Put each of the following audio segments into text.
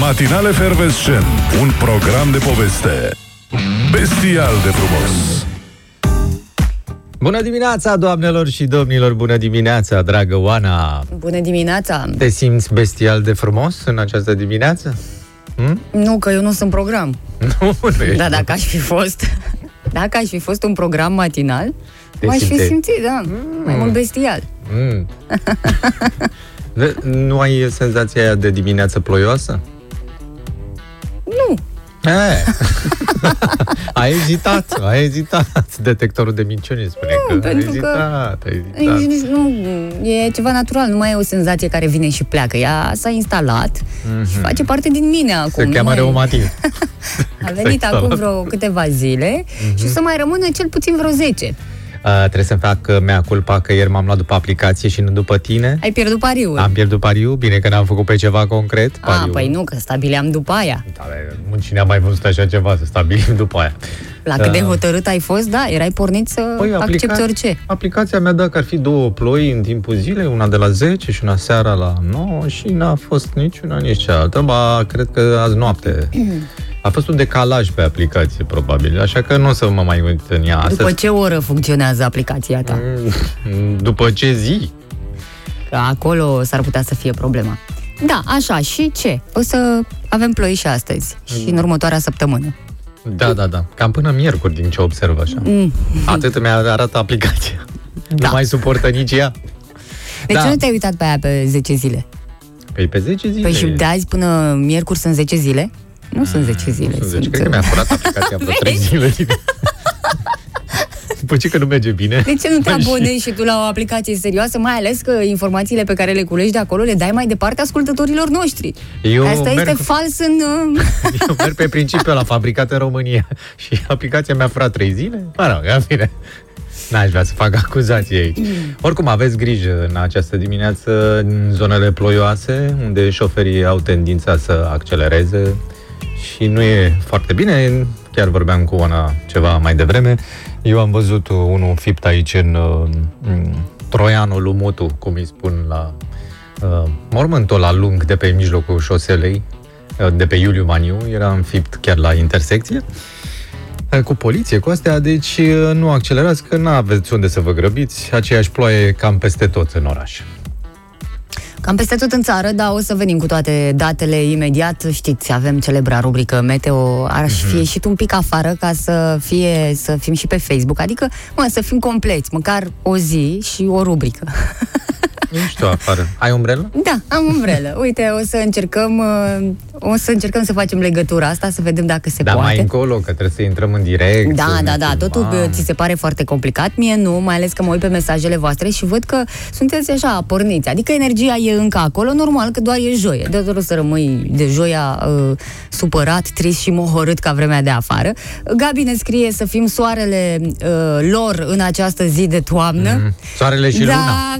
Matinal Efervescent, un program de poveste bestial de frumos. Bună dimineața, doamnelor și domnilor! Bună dimineața, dragă Oana! Bună dimineața! Te simți bestial de frumos în această dimineață? Hm? Nu, că eu nu sunt program. Nu, nu ești Da, dacă aș fi fost... Dacă aș fi fost un program matinal, Te m-aș fi simțeai. simțit, da, mai mult bestial. Mm. De- nu ai senzația aia de dimineață ploioasă? Nu, E. ai ezitat, ai ezitat. Detectorul de minciuni spune Nu, că ai pentru că- ezitat, ai ezitat. Nici nu, e ceva natural, nu mai e o senzație care vine și pleacă. Ea s-a instalat și face parte din mine acum. Mhm. Se nu cheamă mai- reumatism. A venit S-a acum instalat. vreo câteva zile Mhm. și o să mai rămână cel puțin vreo 10. Uh, trebuie să-mi fac uh, mea culpa că ieri m-am luat după aplicație și nu după tine. Ai pierdut pariul. Am pierdut pariu, bine că n-am făcut pe ceva concret. A, Pariu. păi nu, că stabileam după aia. Da, bă, cine a mai văzut așa ceva, să stabilim după aia. La cât de Da. hotărât ai fost, da, erai pornit să Păi, accepti aplica- orice. Aplicația mea da că ar fi două ploi în timpul zilei, una de la 10 și una seara la 9 și n-a fost niciuna, nici cealaltă. Ba, cred că azi noapte. A fost un decalaj pe aplicație, probabil, așa că nu o să mă mai uit în ea astăzi. După ce oră funcționează aplicația ta? Mm, După ce zi? Că acolo s-ar putea să fie problema. Da, așa, și ce? O să avem ploi și astăzi și în următoarea săptămână. Da, da, da. Cam până miercuri, din ce observ așa. Mm. Atât mi-a arată aplicația. Da. Nu mai suportă nici ea. De Da. ce nu te-ai uitat pe aia pe 10 zile? Păi pe 10 zile. Păi și de azi până miercuri sunt 10 zile? Nu sunt 10 zile. Nu sunt 10. Sunt... Cred că mi-a furat aplicația vreo 3 zile. După ce că nu merge bine. De ce nu te Păi și- abonezi și tu la o aplicație serioasă, mai ales că informațiile pe care le culegi de acolo le dai mai departe ascultătorilor noștri? Eu Asta merg- este fals în... uh, Eu merg pe principiul la fabricat în România și aplicația mi-a furat 3 zile. Mă rog, în fine. N-aș vrea să fac acuzații aici. Oricum, aveți grijă în această dimineață în zonele ploioase, unde șoferii au tendința să accelereze și nu e foarte bine. Chiar vorbeam cu Oana ceva mai devreme. Eu am văzut unul fipt aici în, uh, în Troianul Lumutu, cum îi spun la uh, mormântul la lung de pe mijlocul șoselei, uh, de pe Iuliu Maniu, era înfipt chiar la intersecție, uh, cu poliție, cu astea, deci uh, nu accelerați, că nu aveți unde să vă grăbiți, aceeași ploaie cam peste tot în oraș. Cam peste tot în țară, dar o să venim cu toate datele imediat. Știți, avem celebra rubrică Meteo. Aș fi ieșit un pic afară ca să fie, să fim și pe Facebook. Adică, mă, să fim compleți, măcar o zi și o rubrică. Nu știu afară. Ai umbrelă? Da, am umbrelă. Uite, o să încercăm uh, o să încercăm să facem legătura asta, să vedem dacă se Dar poate. mai încolo, că trebuie să intrăm în direct. Da, să da, ne da, totul filmăm. bă, ți se pare foarte complicat, mie nu, mai ales că mă uit pe mesajele voastre și văd că sunteți așa, porniți, adică energia e încă acolo, normal că doar e joie, de o să rămâi de joia uh, supărat, trist și mohorât ca vremea de afară. Gabi ne scrie să fim soarele uh, lor în această zi de toamnă. Mhm. Soarele și luna.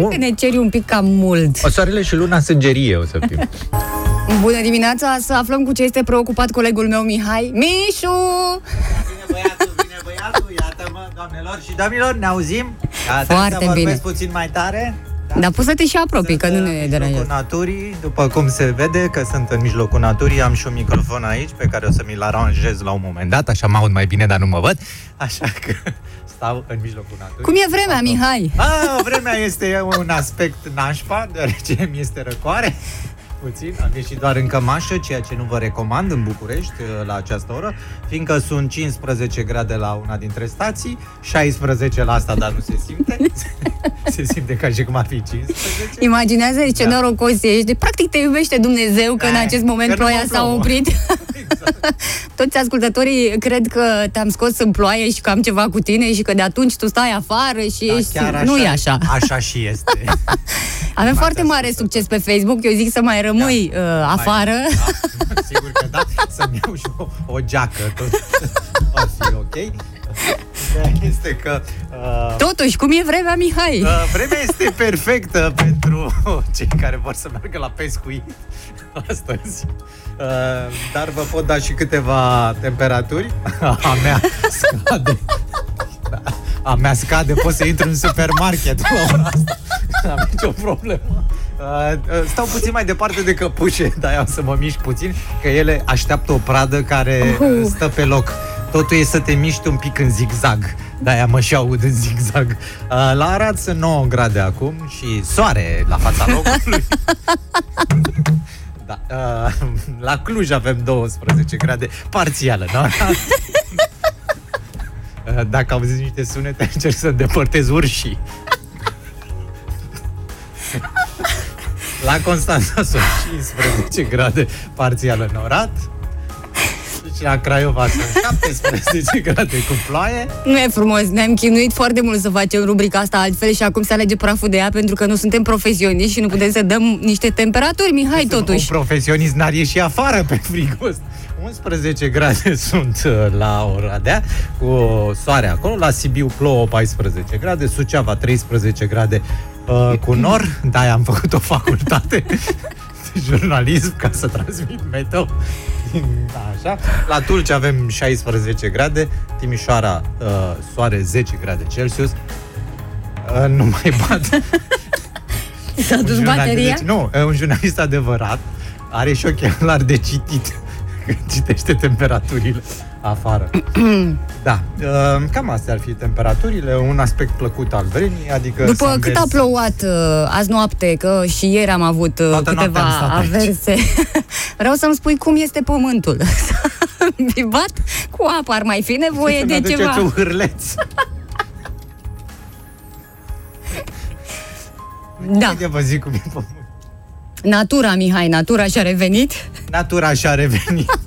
Da, cred că ne ceri un pic cam mult. O soarele și luna sângerie o să fim. Bună dimineața, să aflăm cu ce este preocupat colegul meu Mihai. Mișu! Vine băiatul, vine băiatul, iată-mă, doamnelor și domnilor, ne auzim? Gata, Foarte să vorbesc bine. puțin mai tare? Dar poți să te și apropii, că Sunt nu în ne mijlocul deranjează. naturii, după cum se vede că sunt în mijlocul naturii, am și un microfon aici pe care o să mi-l aranjez la un moment dat, așa mă aud mai bine, dar nu mă văd, așa că stau în mijlocul naturii. Cum e vremea, Mihai? A, vremea este un aspect nașpa, deoarece mi este răcoare. Puțin, am ieșit doar în cămașă, ceea ce nu vă recomand în București uh, la această oră, fiindcă sunt 15 grade la una dintre stații, 16 la asta, dar nu se simte. se simte ca și cum ar fi 15. Imaginează ce Da. norocos ești. De, practic te iubește Dumnezeu că în Da, acest moment că nu ploaia mă s-a plouă. oprit. Exact. Toți ascultătorii cred că te-am scos în ploaie și că am ceva cu tine și că de atunci tu stai afară și Da, ești... chiar Nu e așa. Așa și este. Avem m-ați foarte mare ascultat. succes pe Facebook. Eu zic să mai rămâi uh, afară. Mai, da, sigur că da. Să-mi iau și o, o geacă. Tot. Ar fi ok. Ideea este că uh, Totuși, cum e vremea, Mihai? uh, vremea este perfectă pentru cei care vor să meargă la pescuit astăzi. Uh, dar vă pot da și câteva temperaturi. A mea scade. Da, A mea scade, pot să intru în supermarket la ora asta. N-am nicio problemă. Uh, uh, stau puțin mai departe de căpușe, dar o să mă mișc puțin, că ele așteaptă o pradă care uh, stă pe loc. Totul e să te miști un pic în zigzag. De-aia mă și aud în zigzag. Uh, la Arad sunt 9 grade acum și soare la fața locului. da, uh, la Cluj avem 12 grade, parțială, nu? Uh, Dacă auziți niște sunete, încerc să îndepărtez urșii. La Constanța sunt 15 grade parțial înorat. Și la Craiova sunt 17 grade cu ploaie. Nu e frumos, ne-am chinuit foarte mult să facem rubrica asta altfel și acum se alege praful de ea pentru că nu suntem profesioniști și nu putem să dăm niște temperaturi, Mihai, totuși. Un profesionist n-ar ieși afară pe frigul ăsta. 11 grade sunt uh, la Oradea, cu soare acolo, la Sibiu plouă 14 grade, Suceava 13 grade uh, cu nor, da, am făcut o facultate de jurnalism ca să transmit meteo. Da, așa. La Tulce avem 16 grade, Timișoara uh, soare 10 grade Celsius. Uh, nu mai bat. S-a dus bateria? Deci, nu, uh, un jurnalist adevărat are și ochelari de citit când citește temperaturile afară. da, uh, cam astea ar fi temperaturile, un aspect plăcut al vremii, adică După s-a cât mers- a plouat uh, azi noapte, că și ieri am avut uh, Toată noaptea am câteva stat aici. averse, vreau să-mi spui cum este pământul. S-a Bibat cu apă, ar mai fi nevoie Să-mi de aduceți ceva. un hârleț. Da, Uite, vă zic cum e pământul. natura, Mihai, natura și-a revenit. Natura și-a revenit.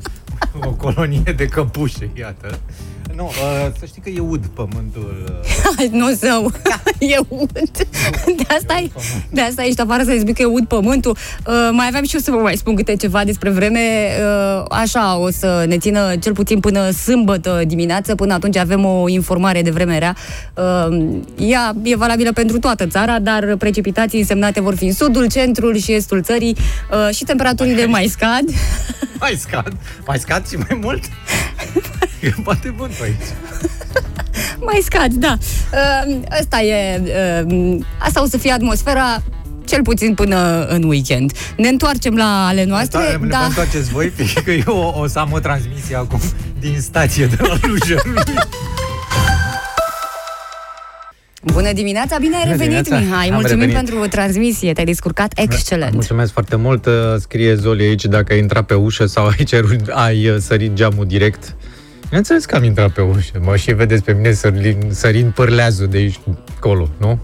O colonie de căpușe, iată. Nu, uh, să știi că e ud pământul. Uh, nu său, e ud. De asta, e, de asta ești afară să-i spui că e ud pământul. Uh, mai aveam și eu să vă mai spun câte ceva despre vreme. Uh, așa, o să ne țină cel puțin până sâmbătă dimineață. Până atunci avem o informare de vreme rea. Uh, ea e valabilă pentru toată țara, dar precipitații însemnate vor fi în sudul, centrul și estul țării uh, și temperaturile mai scad. mai scad, mai scad și mai mult. E poate bun pe aici. Mai scad, da. Uh, Asta e... uh, Asta o să fie atmosfera cel puțin până în weekend. Ne întoarcem la ale noastre, Da, ne da. vă întoarceți voi, că eu o, o să am o transmisie acum din stație de la Lujărului. Bună dimineața, bine ai Bună revenit, dimineața. Mihai. Am Mulțumim revenit. pentru transmisie, te-ai descurcat excelent. Mulțumesc foarte mult. Uh, Scrie Zoli aici dacă ai intrat pe ușă sau ai, cerut, ai uh, sărit geamul direct. Bineînțeles că am intrat pe ușă. Mă și vedeți pe mine sărind, sărind pârleazul de aici încolo, nu?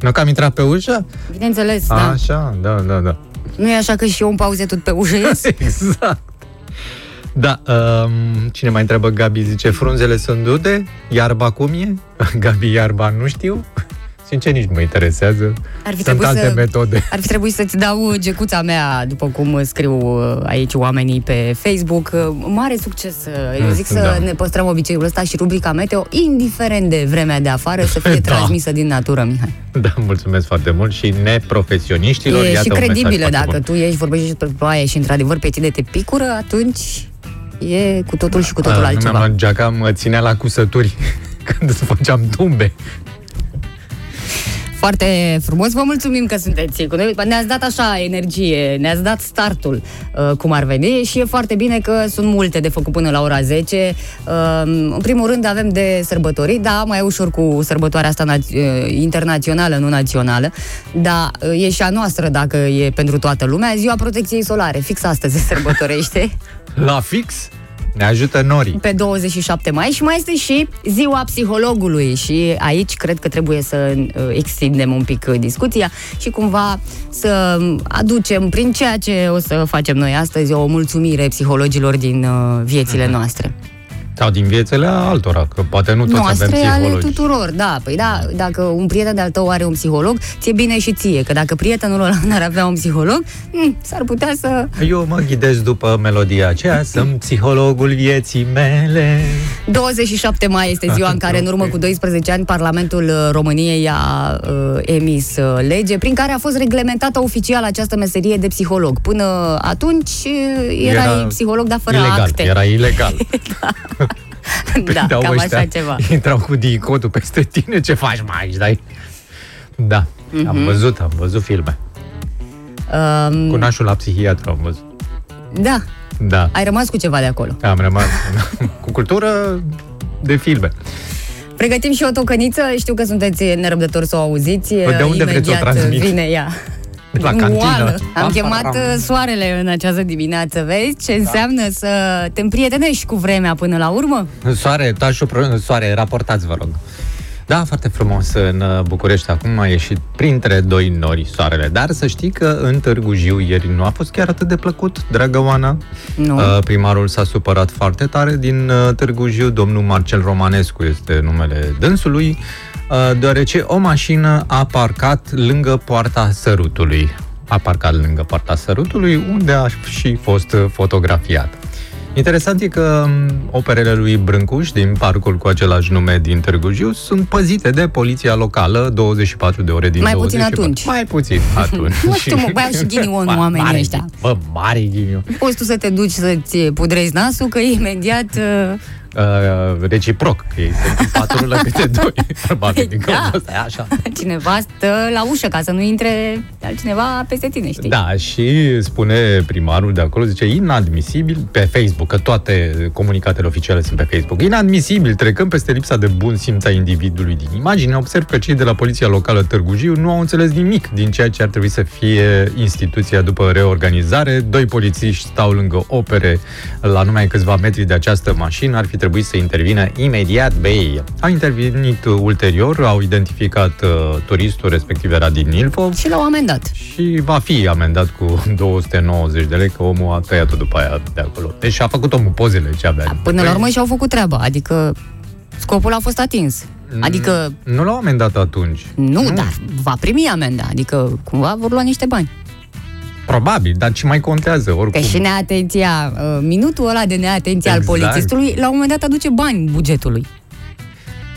Nu că am intrat pe ușă? Bineînțeles, da. Așa, da, da, da. Nu e așa că și eu în pauze tot pe ușă ies? Exact. Da, um, cine mai întreabă Gabi zice, frunzele sunt dude, iarba cum e? Gabi, iarba nu știu. Sincer, nici nu mă interesează. Ar fi Sunt trebuit alte să- metode. Ar fi trebuit să-ți dau gecuța mea, după cum scriu uh, aici oamenii pe Facebook. Uh, Mare succes! uh, Eu Mm, zic să da. ne păstrăm obiceiul ăsta și rubrica Meteo, indiferent de vremea de afară, să fie Da. transmisă din natură, Mihai. Da, mulțumesc foarte mult și neprofesioniștilor. E iată și un mesaj credibilă, foarte dacă bun. tu ești, vorbești despre ploaie și într-adevăr pe tine te picură, atunci e cu totul și cu totul Ah, Nu mi-am altceva. luat geaca, mă ținea la cusături când făceam tumbe. Foarte frumos, vă mulțumim că sunteți cu noi. Ne-ați dat așa energie, ne-ați dat startul uh, cum ar veni și e foarte bine că sunt multe de făcut până la ora 10. Uh, în primul rând avem de sărbători, da, mai e ușor cu sărbătoarea asta naț- uh, internațională, nu națională, dar uh, e și a noastră dacă e pentru toată lumea. Ziua protecției solare, fix astăzi se sărbătorește. La fix ne ajută norii. pe 27 mai și mai este și ziua psihologului și aici cred că trebuie să uh, extindem un pic uh, discuția și cumva să aducem prin ceea ce o să facem noi astăzi o mulțumire psihologilor din uh, viețile noastre. Sau din viețile altora, că poate nu toți avem Noastre ale psihologi. tuturor, da. Păi da, dacă un prieten de-al tău are un psiholog, ți-e bine și ție, că dacă prietenul ăla n-ar avea un psiholog, m, s-ar putea să... Eu mă ghidez după melodia aceea, sunt psihologul vieții mele. 27 mai este ziua în care, în urmă cu 12 ani, Parlamentul uh, României a uh, emis uh, lege prin care a fost reglementată oficial această meserie de psiholog. Până atunci uh, erai Era psiholog, dar fără ilegal, acte. Era ilegal. da, Prindeau cam ăștia, așa ceva. Intrau cu dicotul peste tine, ce faci mai aici, dai? Da, Mhm. am văzut, am văzut filme. Um, Cu nașul la psihiatru am văzut. da, Da, ai rămas cu ceva de acolo. am rămas cu cultură de filme. Pregătim și o tocăniță, știu că sunteți nerăbdători să o auziți. De unde vreți să o Imediat transmit? vine ea. De la cantină. Oală. Am Pam, chemat pam, pam. uh, soarele în această dimineață, vezi ce înseamnă să te împrietenești cu vremea până la urmă? Soare, tașul pro- soare, raportați, vă rog. Da, foarte frumos în uh, București. Acum a ieșit printre doi nori soarele. Dar să știi că în Târgu Jiu ieri nu a fost chiar atât de plăcut, dragă Oana. Nu. Uh, primarul s-a supărat foarte tare din uh, Târgu Jiu. Domnul Marcel Romanescu este numele dânsului, uh, deoarece o mașină a parcat lângă poarta sărutului. A parcat lângă poarta sărutului, unde a și fost uh, fotografiat. Interesant e că m, operele lui Brâncuș din parcul cu același nume din Târgu Jiu sunt păzite de poliția locală 24 de ore din Mai puțin 24. atunci. Mai puțin atunci. Nu știu, mă, băiau și ghinion Ma- oamenii mare ăștia. ghinion. Bă, mare ghinion. Poți tu să te duci să-ți pudrezi nasul, că imediat uh, Uh, reciproc, că ei sunt în patrulă câte doi. Probabil din Da. cauza asta, e așa. cineva stă la ușă ca să nu intre altcineva peste tine, știi? Da, și spune primarul de acolo, zice, inadmisibil pe Facebook, că toate comunicatele oficiale sunt pe Facebook. Inadmisibil, trecând peste lipsa de bun simț a individului din imagine, observ că cei de la Poliția Locală Târgu Jiu nu au înțeles nimic din ceea ce ar trebui să fie instituția după reorganizare. Doi polițiști stau lângă opere la numai câțiva metri de această mașină, ar fi trebuit să intervină imediat bei. Au intervenit ulterior, au identificat uh, turistul, respectiv era din Ilfov, Și l-au amendat. și va fi amendat cu 290 de lei, că omul a tăiat-o după aia de acolo. Deci a făcut omul pozele ce avea. Până la urmă și-au făcut treaba, adică scopul a fost atins. Adică, Nu l-au amendat atunci. nu, nu, dar va primi amenda, adică cumva vor lua niște bani. Probabil, dar ce mai contează, Că oricum. și neatenția, uh, minutul ăla de neatenție al Exact. polițistului, la un moment dat aduce bani bugetului.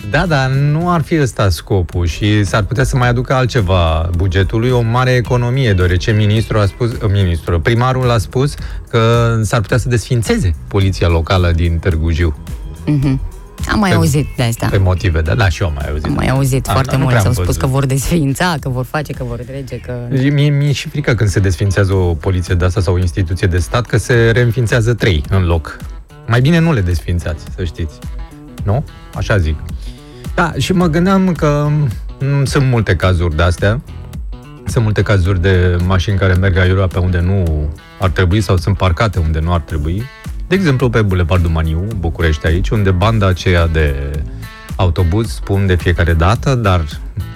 Da, dar nu ar fi ăsta scopul și s-ar putea să mai aducă altceva bugetului, o mare economie, deoarece ministrul a spus, uh, ministrul, primarul a spus că s-ar putea să desfințeze poliția locală din Târgu Jiu. Mhm. Am mai Pe- auzit de asta. Pe motive, da, da, și eu am mai auzit. Am mai auzit Am- foarte nu mult. prea S-au am spus văzut. că vor desființa, că vor face, că vor trece, că... Mie, mie e și frică când se desfințează o poliție de asta sau o instituție de stat, că se reînființează trei în loc. Mai bine nu le desfințați, să știți. Nu? Așa zic. Da, și mă gândeam că mm, sunt multe cazuri de astea. Sunt multe cazuri de mașini care merg aiurea pe unde nu ar trebui sau sunt parcate unde nu ar trebui. De exemplu, pe Bulevardul Maniu, București aici, unde banda aceea de autobuz, spun de fiecare dată, dar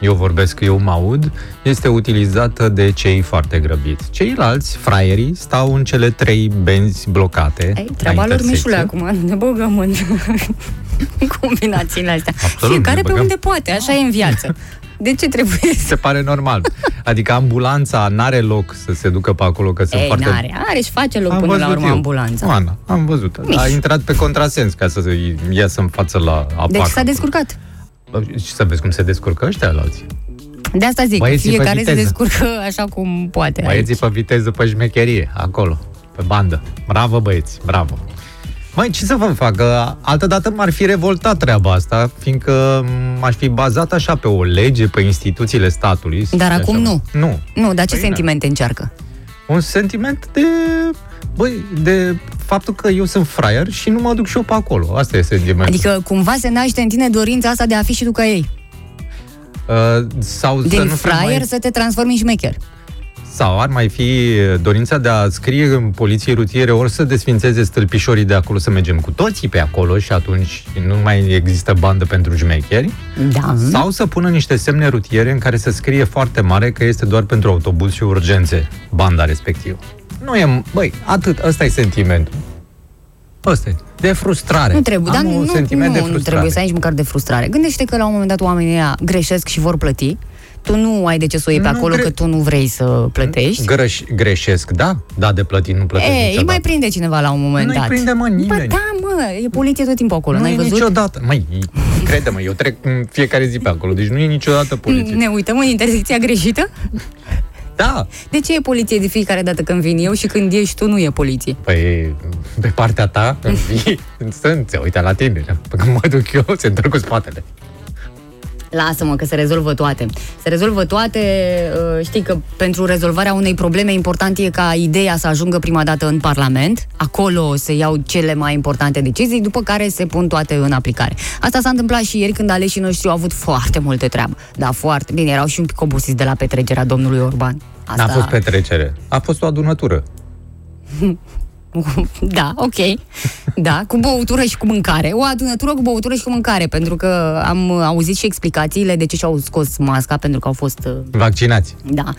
eu vorbesc, eu mă aud, este utilizată de cei foarte grăbiți. Ceilalți, fraierii, stau în cele trei benzi blocate. Ei, la treaba lor, intersecție. Mișule, acum ne băgăm în combinațiile astea. Absolut, Fiecare ne pe băgăm. unde poate, așa e în viață. De ce trebuie să... Se pare normal. Adică ambulanța n-are loc să se ducă pe acolo, că sunt Ei, foarte... n-are, are și face loc Am până la văzut urmă eu. ambulanța. Oana, am văzut. Miș. A intrat pe contrasens ca să iasă în față la apac. Deci s-a descurcat. Și să vezi cum se descurcă ăștia la alții. De asta zic, Băieții pe fiecare se viteză. descurcă așa cum poate. Băieții pe viteză, pe șmecherie, acolo, pe bandă. Bravo, băieți, bravo. Măi, ce să vă fac? Că Altădată m-ar fi revoltat treaba asta, fiindcă m-aș fi bazat așa pe o lege, pe instituțiile statului. Dar Așa. acum nu. Nu. Nu, dar ce Păi, sentimente încearcă? Un sentiment de... Băi, de faptul că eu sunt fraier și nu mă duc și eu pe acolo. Asta e sentimentul. Adică cumva se naște în tine dorința asta de a fi și tu ca ei. Uh, sau să Din nu fiu fraier mai... să te transformi în șmecher. Sau ar mai fi dorința de a scrie în poliție rutiere ori să desfințeze stâlpișorii de acolo, să mergem cu toții pe acolo și atunci nu mai există bandă pentru șmecheri, Da. sau să pună niște semne rutiere în care să scrie foarte mare că este doar pentru autobuz și urgențe banda respectivă. Nu e, băi, atât, ăsta e sentimentul. Ăsta e. De frustrare. Nu trebuie, Am dar un nu, sentiment nu, de nu frustrare. trebuie să ai nici măcar de frustrare. Gândește că la un moment dat oamenii ăia greșesc și vor plăti. Tu nu ai de ce să o iei pe Nu acolo gre- că tu nu vrei să plătești. Greș, greșesc, da? Da, de plătit, nu plătesc E, îi niciodată. mai prinde cineva la un moment Nu-i dat. prinde, mă, nimeni. Bă, da, mă, e poliție tot timpul acolo, Nu n-ai e văzut? niciodată. Măi, crede-mă, eu trec în fiecare zi pe acolo, deci nu e niciodată poliție. Ne uităm în intersecția greșită? Da, De ce e poliție de fiecare dată când vin eu și când ești tu nu e poliție? păi pe partea ta, în vii, în stând, se uită la tine. Păi când mă duc eu, se întorc cu spatele. Lasă-mă că se rezolvă toate. Se rezolvă toate, uh, știi că pentru rezolvarea unei probleme important e ca ideea să ajungă prima dată în Parlament, acolo se iau cele mai importante decizii, după care se pun toate în aplicare. Asta s-a întâmplat și ieri când aleșii noștri au avut foarte multe treabă. Da, foarte bine, erau și un pic obosiți de la petrecerea domnului Orban. Asta... N-a fost petrecere, a fost o adunătură. Da, ok. Da, cu băutură și cu mâncare. O adunătură cu băutură și cu mâncare, pentru că am auzit și explicațiile de ce și-au scos masca, pentru că au fost... Uh, Vaccinați. Da.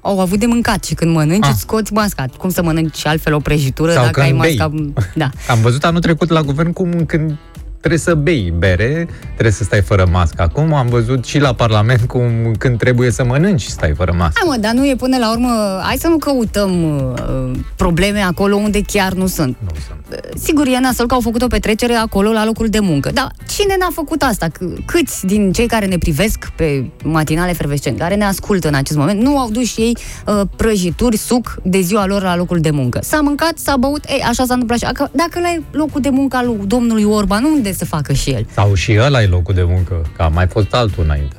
Au avut de mâncat și când mănânci, ah. scoți masca. Cum să mănânci altfel o prăjitură Sau dacă ai masca... Da. Am văzut anul trecut la guvern cum când trebuie să bei bere, trebuie să stai fără mască. Acum am văzut și la Parlament cum când trebuie să mănânci stai fără mască. Hai mă, dar nu e până la urmă, hai să nu căutăm uh, probleme acolo unde chiar nu sunt. Nu sunt. Sigur, e nasol că au făcut o petrecere acolo la locul de muncă. Dar cine n-a făcut asta? Câți din cei care ne privesc pe matinale fervescent, care ne ascultă în acest moment, nu au dus ei uh, prăjituri, suc de ziua lor la locul de muncă? S-a mâncat, s-a băut, ei, așa s-a întâmplat și dacă la locul de muncă al domnului Orban, unde să facă și el? Sau și ăla e locul de muncă, că a mai fost altul înainte.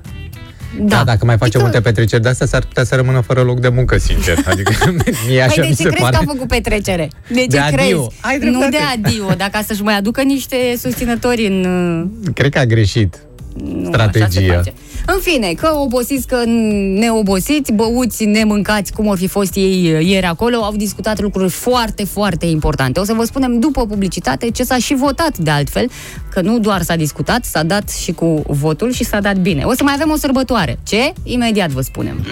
Da. da, dacă mai face adică... multe petreceri de astea, s-ar putea să rămână fără loc de muncă, sincer. Adică mie așa păi de ce se crezi pare... că a făcut petrecere? De ce de crezi? adio. Ai nu de adio, dacă să-și mai aducă niște susținători în... Cred că a greșit nu, strategia. În fine, că obosiți, că neobosiți, băuți, nemâncați, cum ar fi fost ei ieri acolo, au discutat lucruri foarte, foarte importante. O să vă spunem după publicitate ce s-a și votat de altfel, că nu doar s-a discutat, s-a dat și cu votul și s-a dat bine. O să mai avem o sărbătoare. Ce? Imediat vă spunem.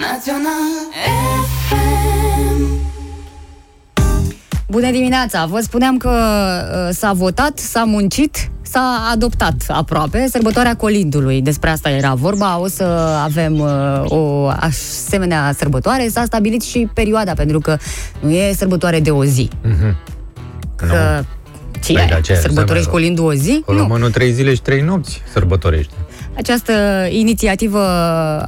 Bună dimineața! Vă spuneam că uh, s-a votat, s-a muncit, s-a adoptat aproape sărbătoarea Colindului. Despre asta era vorba. O să avem uh, o asemenea sărbătoare. S-a stabilit și perioada, pentru că nu e sărbătoare de o zi. Mm-hmm. Că... No. Ce păi, e? Sărbătorești Colindul o zi? Românul nu. trei zile și trei nopți sărbătorește. Această inițiativă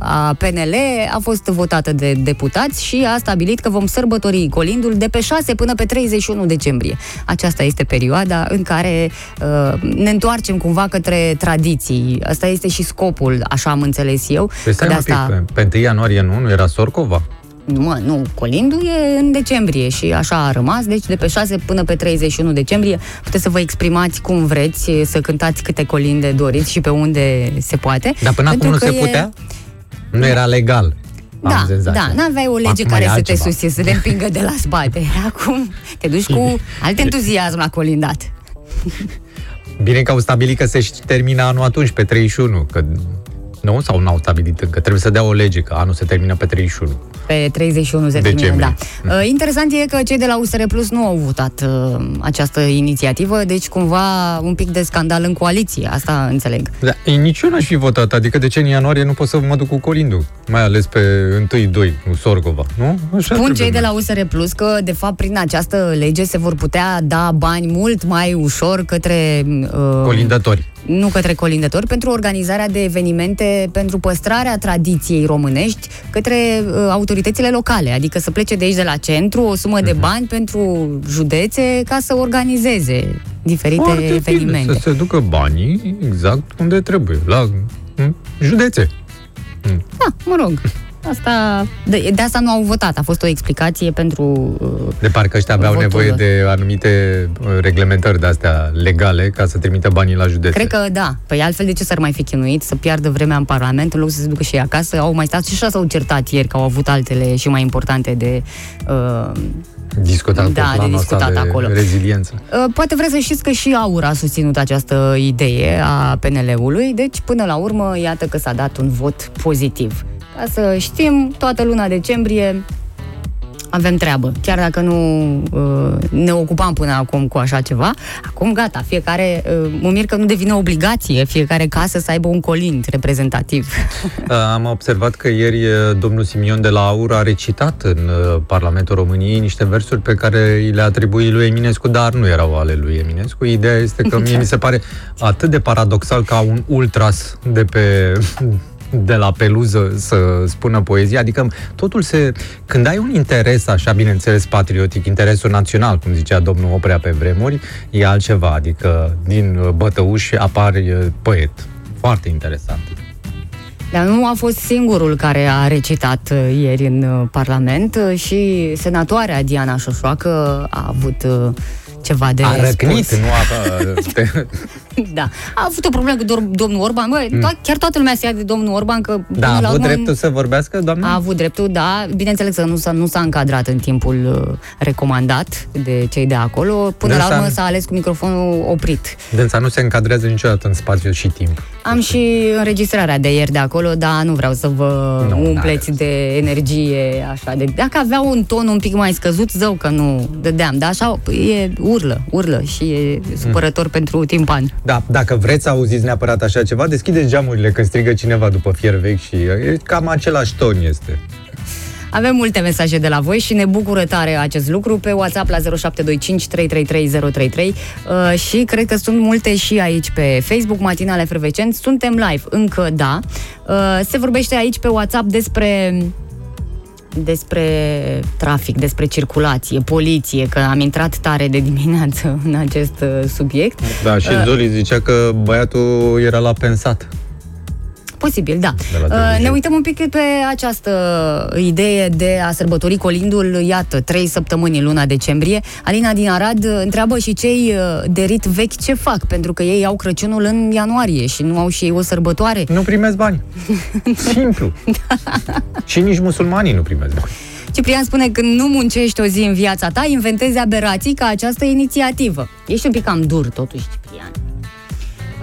a PNL a fost votată de deputați și a stabilit că vom sărbători colindul de pe 6 până pe 31 decembrie. Aceasta este perioada în care uh, ne întoarcem cumva către tradiții. Asta este și scopul, așa am înțeles eu. Păi de asta... Pic, pe 1 ianuarie nu, nu era Sorcova? Nu, mă, nu. Colindul e în decembrie și așa a rămas. Deci de pe 6 până pe 31 decembrie puteți să vă exprimați cum vreți, să cântați câte colinde doriți și pe unde se poate. Dar până acum nu se e... putea? Nu era legal. Da, da, n-aveai o lege acum care să altceva. te susține, să te împingă de la spate. Acum te duci cu alt entuziasm la colindat. Bine că au stabilit că se termină anul atunci, pe 31, că nu? Sau n-au stabilit încă? Trebuie să dea o lege că anul se termină pe 31. Pe 31 se termină, da. Mm. Uh, interesant e că cei de la USR Plus nu au votat uh, această inițiativă, deci cumva un pic de scandal în coaliție, asta înțeleg. Da, nici eu n-aș fi votat, adică de ce în ianuarie nu pot să mă duc cu Colindu, mai ales pe 1-2, cu Sorgova, nu? Așa Spun cei de la USR Plus că, de fapt, prin această lege se vor putea da bani mult mai ușor către... Uh, Colindători nu către colindători, pentru organizarea de evenimente pentru păstrarea tradiției românești către uh, autoritățile locale, adică să plece de aici de la centru o sumă de mhm. bani pentru județe ca să organizeze diferite Foarte evenimente. Bine, să se ducă banii exact unde trebuie, la județe. Da, mă rog. Asta, de, de asta nu au votat. A fost o explicație pentru... Uh, de parcă ăștia aveau votul. nevoie de anumite uh, reglementări de-astea legale ca să trimită banii la județe. Cred că da. Păi altfel de ce s-ar mai fi chinuit? Să piardă vremea în Parlament în loc să se ducă și ei acasă? Au mai stat și așa s-au certat ieri că au avut altele și mai importante de... Uh, discutat da, de discutat de acolo. reziliență. Uh, poate vreți să știți că și Aur a susținut această idee a PNL-ului, deci până la urmă, iată că s-a dat un vot pozitiv. Ca să știm, toată luna decembrie avem treabă. Chiar dacă nu uh, ne ocupam până acum cu așa ceva, acum gata, fiecare, uh, mă mir că nu devine obligație fiecare casă să aibă un colind reprezentativ. Uh, am observat că ieri uh, domnul Simion de la AUR a recitat în uh, Parlamentul României niște versuri pe care le atribui lui Eminescu, dar nu erau ale lui Eminescu. Ideea este că mie mi se pare atât de paradoxal ca un ultras de pe de la peluză să spună poezia, adică totul se... Când ai un interes așa, bineînțeles, patriotic, interesul național, cum zicea domnul Oprea pe vremuri, e altceva, adică din bătăuși apari poet. Foarte interesant. Dar nu a fost singurul care a recitat uh, ieri în uh, Parlament uh, și senatoarea Diana Șoșoacă a avut uh, ceva de A răcnit, spus. nu a... Da. A avut o problemă cu dor- domnul Orban. Bă, to- chiar toată lumea se ia de domnul Orban că Mm. Da, până a la avut urmă, dreptul să vorbească, doamna? A avut dreptul, da. Bineînțeles că nu s-a, nu s-a încadrat în timpul uh, recomandat de cei de acolo. Până Dânsa- la urmă s-a ales cu microfonul oprit. Dânsa nu se încadrează niciodată în spațiu și timp. Am și înregistrarea de ieri de acolo, dar nu vreau să vă Nu, nu, n-are umpleți de energie așa. De, dacă avea un ton un pic mai scăzut, zău că nu dădeam. Dar așa e urlă, urlă și e supărător Mm. pentru timpan. Da, dacă vreți să auziți neapărat așa ceva, deschideți geamurile când strigă cineva după fier vechi și e cam același ton este. Avem multe mesaje de la voi și ne bucură tare acest lucru pe WhatsApp la 0725 333 033 uh, și cred că sunt multe și aici pe Facebook, Matinale Frecvent. Suntem live, încă da. Uh, se vorbește aici pe WhatsApp despre despre trafic, despre circulație, poliție, că am intrat tare de dimineață în acest uh, subiect. Da, și Zoli zicea că băiatul era la pensat. Posibil, da. De la Uh, televizor. ne uităm un pic pe această idee de a sărbători colindul, iată, trei săptămâni în luna decembrie. Alina din Arad uh, întreabă și cei uh, de rit vechi ce fac, pentru că ei au Crăciunul în ianuarie și nu au și ei o sărbătoare. Nu primesc bani. Simplu. și nici musulmanii nu primesc bani. Ciprian spune că nu muncești o zi în viața ta, inventezi aberații ca această inițiativă. Ești un pic cam dur, totuși, Ciprian.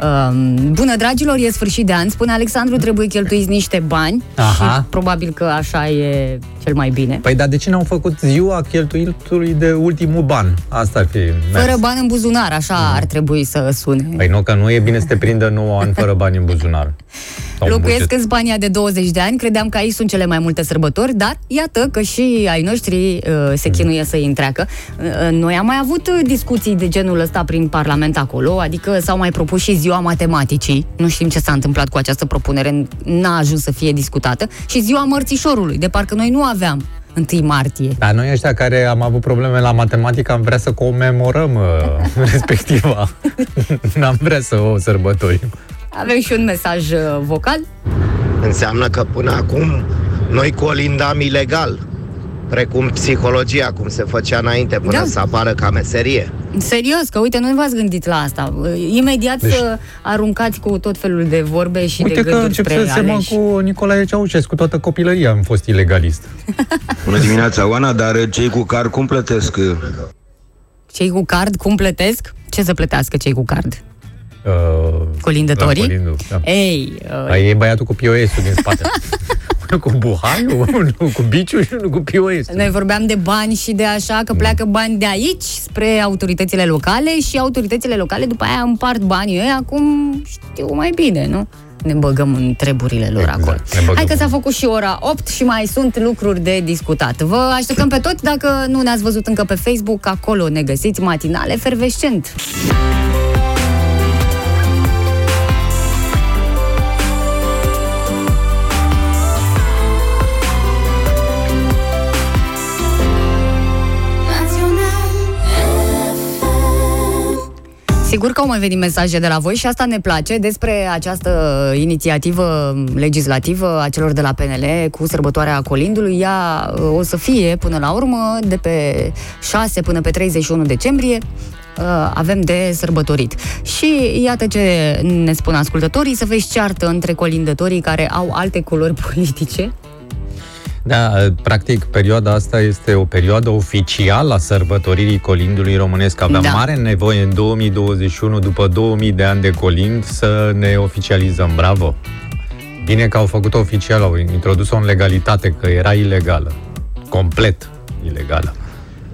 Um, bună, dragilor, e sfârșit de an. Spune Alexandru, trebuie cheltuiți niște bani Aha. și probabil că așa e cel mai bine. Păi, dar de ce n-au făcut ziua cheltuitului de ultimul ban? Asta ar fi mers. Fără bani în buzunar, așa ar trebui să sune. Păi nu, că nu e bine să te prindă 9 ani fără bani în buzunar. Sau în Locuiesc buget. în Spania de 20 de ani, credeam că aici sunt cele mai multe sărbători, dar iată că și ai noștri uh, se chinuie să îi întreacă. Uh, noi am mai avut uh, discuții de genul ăsta prin Parlament acolo, adică s-au mai propus și ziua matematicii. Nu știm ce s-a întâmplat cu această propunere, n-a ajuns să fie discutată. Și ziua mărțișorului, de parcă noi nu aveam 1 martie. Dar noi ăștia care am avut probleme la matematică am vrea să comemorăm uh, respectiva. N-am vrea să o sărbătorim. Avem și un mesaj uh, vocal. Înseamnă că până acum noi colindam ilegal, precum psihologia, cum se făcea înainte, până Da. să apară ca meserie. Serios, că uite, nu v-ați gândit la asta. Imediat Deci- să aruncați cu tot felul de vorbe și Uite de că gânduri încep spre să semăn aleși. cu Nicolae Ceaușescu. Toată copilăria am fost ilegalist. Bună dimineața, Oana, dar cei cu car cum plătesc? Cei cu card, cum plătesc? Ce să plătească cei cu card? Uh, Colindătorii? la colindul, da. Ei, uh, Ai e băiatul cu POS-ul din spate. unul cu buhaiul, unul cu biciul și unul cu POS-ul. noi vorbeam de bani și de așa, că pleacă bani de aici spre autoritățile locale și autoritățile locale după aia împart banii ăia, acum știu mai bine, nu? Ne băgăm în treburile lor Exact, acolo. ne băgăm Hai că în- s-a făcut și ora 8 și mai sunt lucruri de discutat. Vă așteptăm pe toți, dacă nu ne-ați văzut încă pe Facebook, acolo ne găsiți matinale fervescent. Sigur că au mai venit mesaje de la voi și asta ne place despre această inițiativă legislativă a celor de la PNL cu sărbătoarea Colindului. Ea uh, o să fie până la urmă de pe 6 până pe 31 decembrie uh, avem de sărbătorit. Și iată ce ne spun ascultătorii, să vezi ceartă între colindătorii care au alte culori politice. Da, practic, perioada asta este o perioadă oficială a sărbătoririi colindului românesc. Aveam Da. da. mare nevoie în 2021, după 2000 de ani de colind, să ne oficializăm. Bravo! Bine că au făcut-o oficial, au introdus-o în legalitate, că era ilegală. Complet ilegală.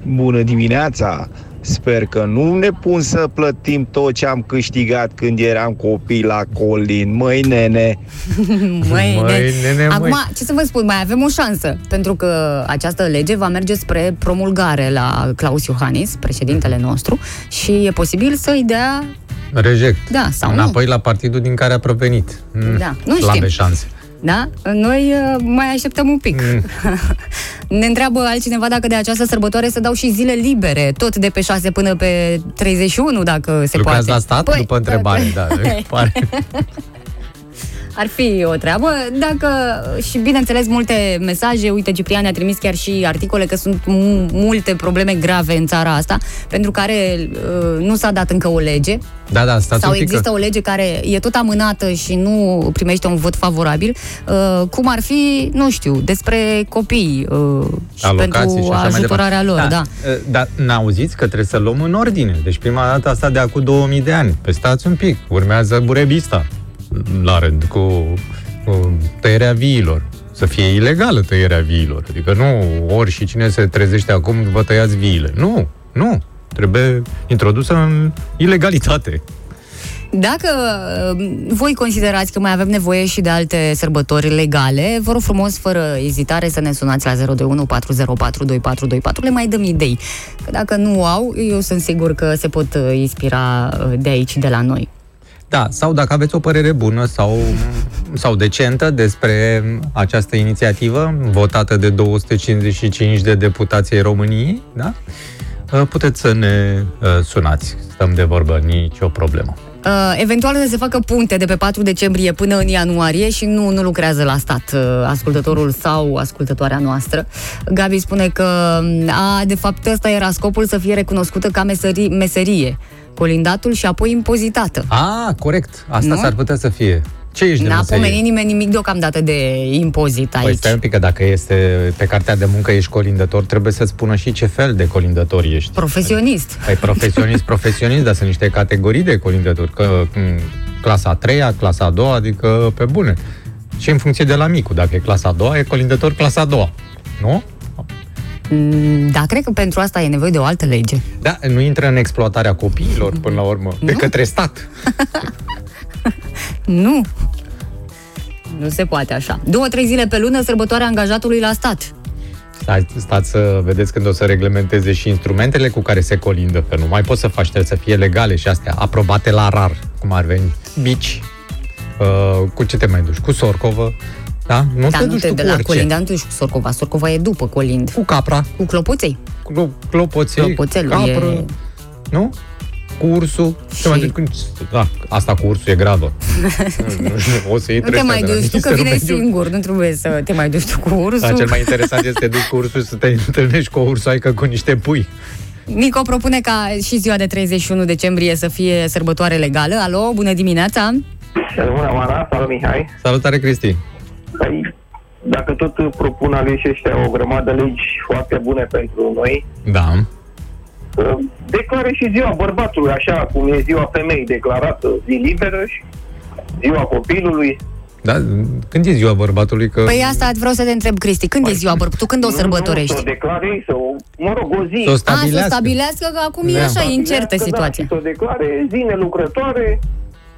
Bună dimineața! Sper că nu ne pun să plătim tot ce am câștigat când eram copii la Colin. Măi, nene! Măi, Măi, ne- nene, Acum, măi. ce să vă spun, mai avem o șansă, pentru că această lege va merge spre promulgare la Claus Iohannis, președintele nostru, și e posibil să-i dea Reject. Da, sau nu. Înapoi la partidul din care a provenit. Mm, Da, nu slabe știm. șanse. Da? Noi uh, mai așteptăm un pic. Mm. ne întreabă altcineva dacă de această sărbătoare să dau și zile libere, tot de pe 6 până pe 31, dacă se Lucrați poate. la stat? Păi, După întrebare, da. Pare. Ar fi o treabă. Dacă, și bineînțeles, multe mesaje, uite, Ciprian a trimis chiar și articole că sunt mu- multe probleme grave în țara asta, pentru care uh, nu s-a dat încă o lege, Da, da, stați sau un pic există că... o lege care e tot amânată și nu primește un vot favorabil, uh, cum ar fi, nu știu, despre copii uh, și alocații pentru și așa mai ajutorarea lor, departe. da. Da, Dar n-auziți că trebuie să luăm în ordine. Deci prima dată asta de acum 2000 de ani. Pe stați un pic. Urmează burebista la rând cu, cu tăierea viilor. Să fie ilegală tăierea viilor. Adică nu ori și cine se trezește acum vă tăiați viile. Nu, nu. Trebuie introdusă în ilegalitate. Dacă uh, voi considerați că mai avem nevoie și de alte sărbători legale, vă rog frumos, fără ezitare, să ne sunați la 021 404 2424. Le mai dăm idei. Că dacă nu au, eu sunt sigur că se pot uh, inspira uh, de aici, de la noi. Da, sau dacă aveți o părere bună sau, sau decentă despre această inițiativă votată de 255 de deputații ai României, da? Uh, puteți să ne uh, sunați. Stăm de vorbă, nicio problemă. Uh, eventual să se facă puncte de pe 4 decembrie până în ianuarie și nu, nu lucrează la stat uh, ascultătorul sau ascultătoarea noastră. Gabi spune că a, de fapt ăsta era scopul să fie recunoscută ca meserie, meserie colindatul și apoi impozitată. Ah, corect. Asta Nu? s-ar putea să fie. Ce ești de N-a meserie? pomenit nimeni nimic deocamdată de impozit Păi aici. stai un pic, că dacă este pe cartea de muncă ești colindător, trebuie să spună și ce fel de colindător ești. Profesionist. Păi profesionist, profesionist, dar sunt niște categorii de colindători, că m, clasa a treia, clasa a doua, adică pe bune. Și în funcție de la micu, dacă e clasa a doua, e colindător clasa a doua. Nu? Mm, Da, cred că pentru asta e nevoie de o altă lege. Da, nu intră în exploatarea copiilor până la urmă, de Nu? către stat. Nu. Nu se poate așa. Două, trei zile pe lună, sărbătoarea angajatului la stat. Stați, stați să vedeți când o să reglementeze și instrumentele cu care se colindă, că nu mai poți să faci, trebuie să fie legale și astea, aprobate la rar, cum ar veni. Bici, uh, cu ce te mai duci? Cu sorcovă, da? Nu Dar te nu duci te tu de cu la orice. Colinda, nu te duci cu Sorcova. Sorcova e după Colind. Cu capra, Cu clopuței. cu clopoței, Clopoțelul capră, e- nu? Cu ursul. Și- Și... Mai duci cu... Da, asta cu ursul e gravă. Nu știu, o să iei Nu te trecerea mai de la duci tu, că Ministerul vine Mediului. singur. Nu trebuie să te mai duci tu cu ursul. Da, cel mai interesant este să te duci cu ursul și să te întâlnești cu o ursoaică cu niște pui. Nico propune ca și ziua de 31 decembrie să fie sărbătoare legală. Alo, bună dimineața! Bună, Mara, salut Mihai. Salutare, Cristi! Păi, dacă tot propun aleși ăștia o grămadă legi foarte bune pentru noi, Da. să declare și ziua bărbatului, așa cum e ziua femeii declarată, zi liberă și ziua copilului. Da? Când e ziua bărbatului? Că... Păi asta vreau să te întreb, Cristi. Când Păi, e ziua bărbatului? Tu când o Nu, Nu, sărbătorești? să o declare, să o, mă rog, o zi. Să o A, să stabilească. stabilească că acum e Da. așa, e incertă Stabilească, situația. Da, și să o declare zine lucrătoare,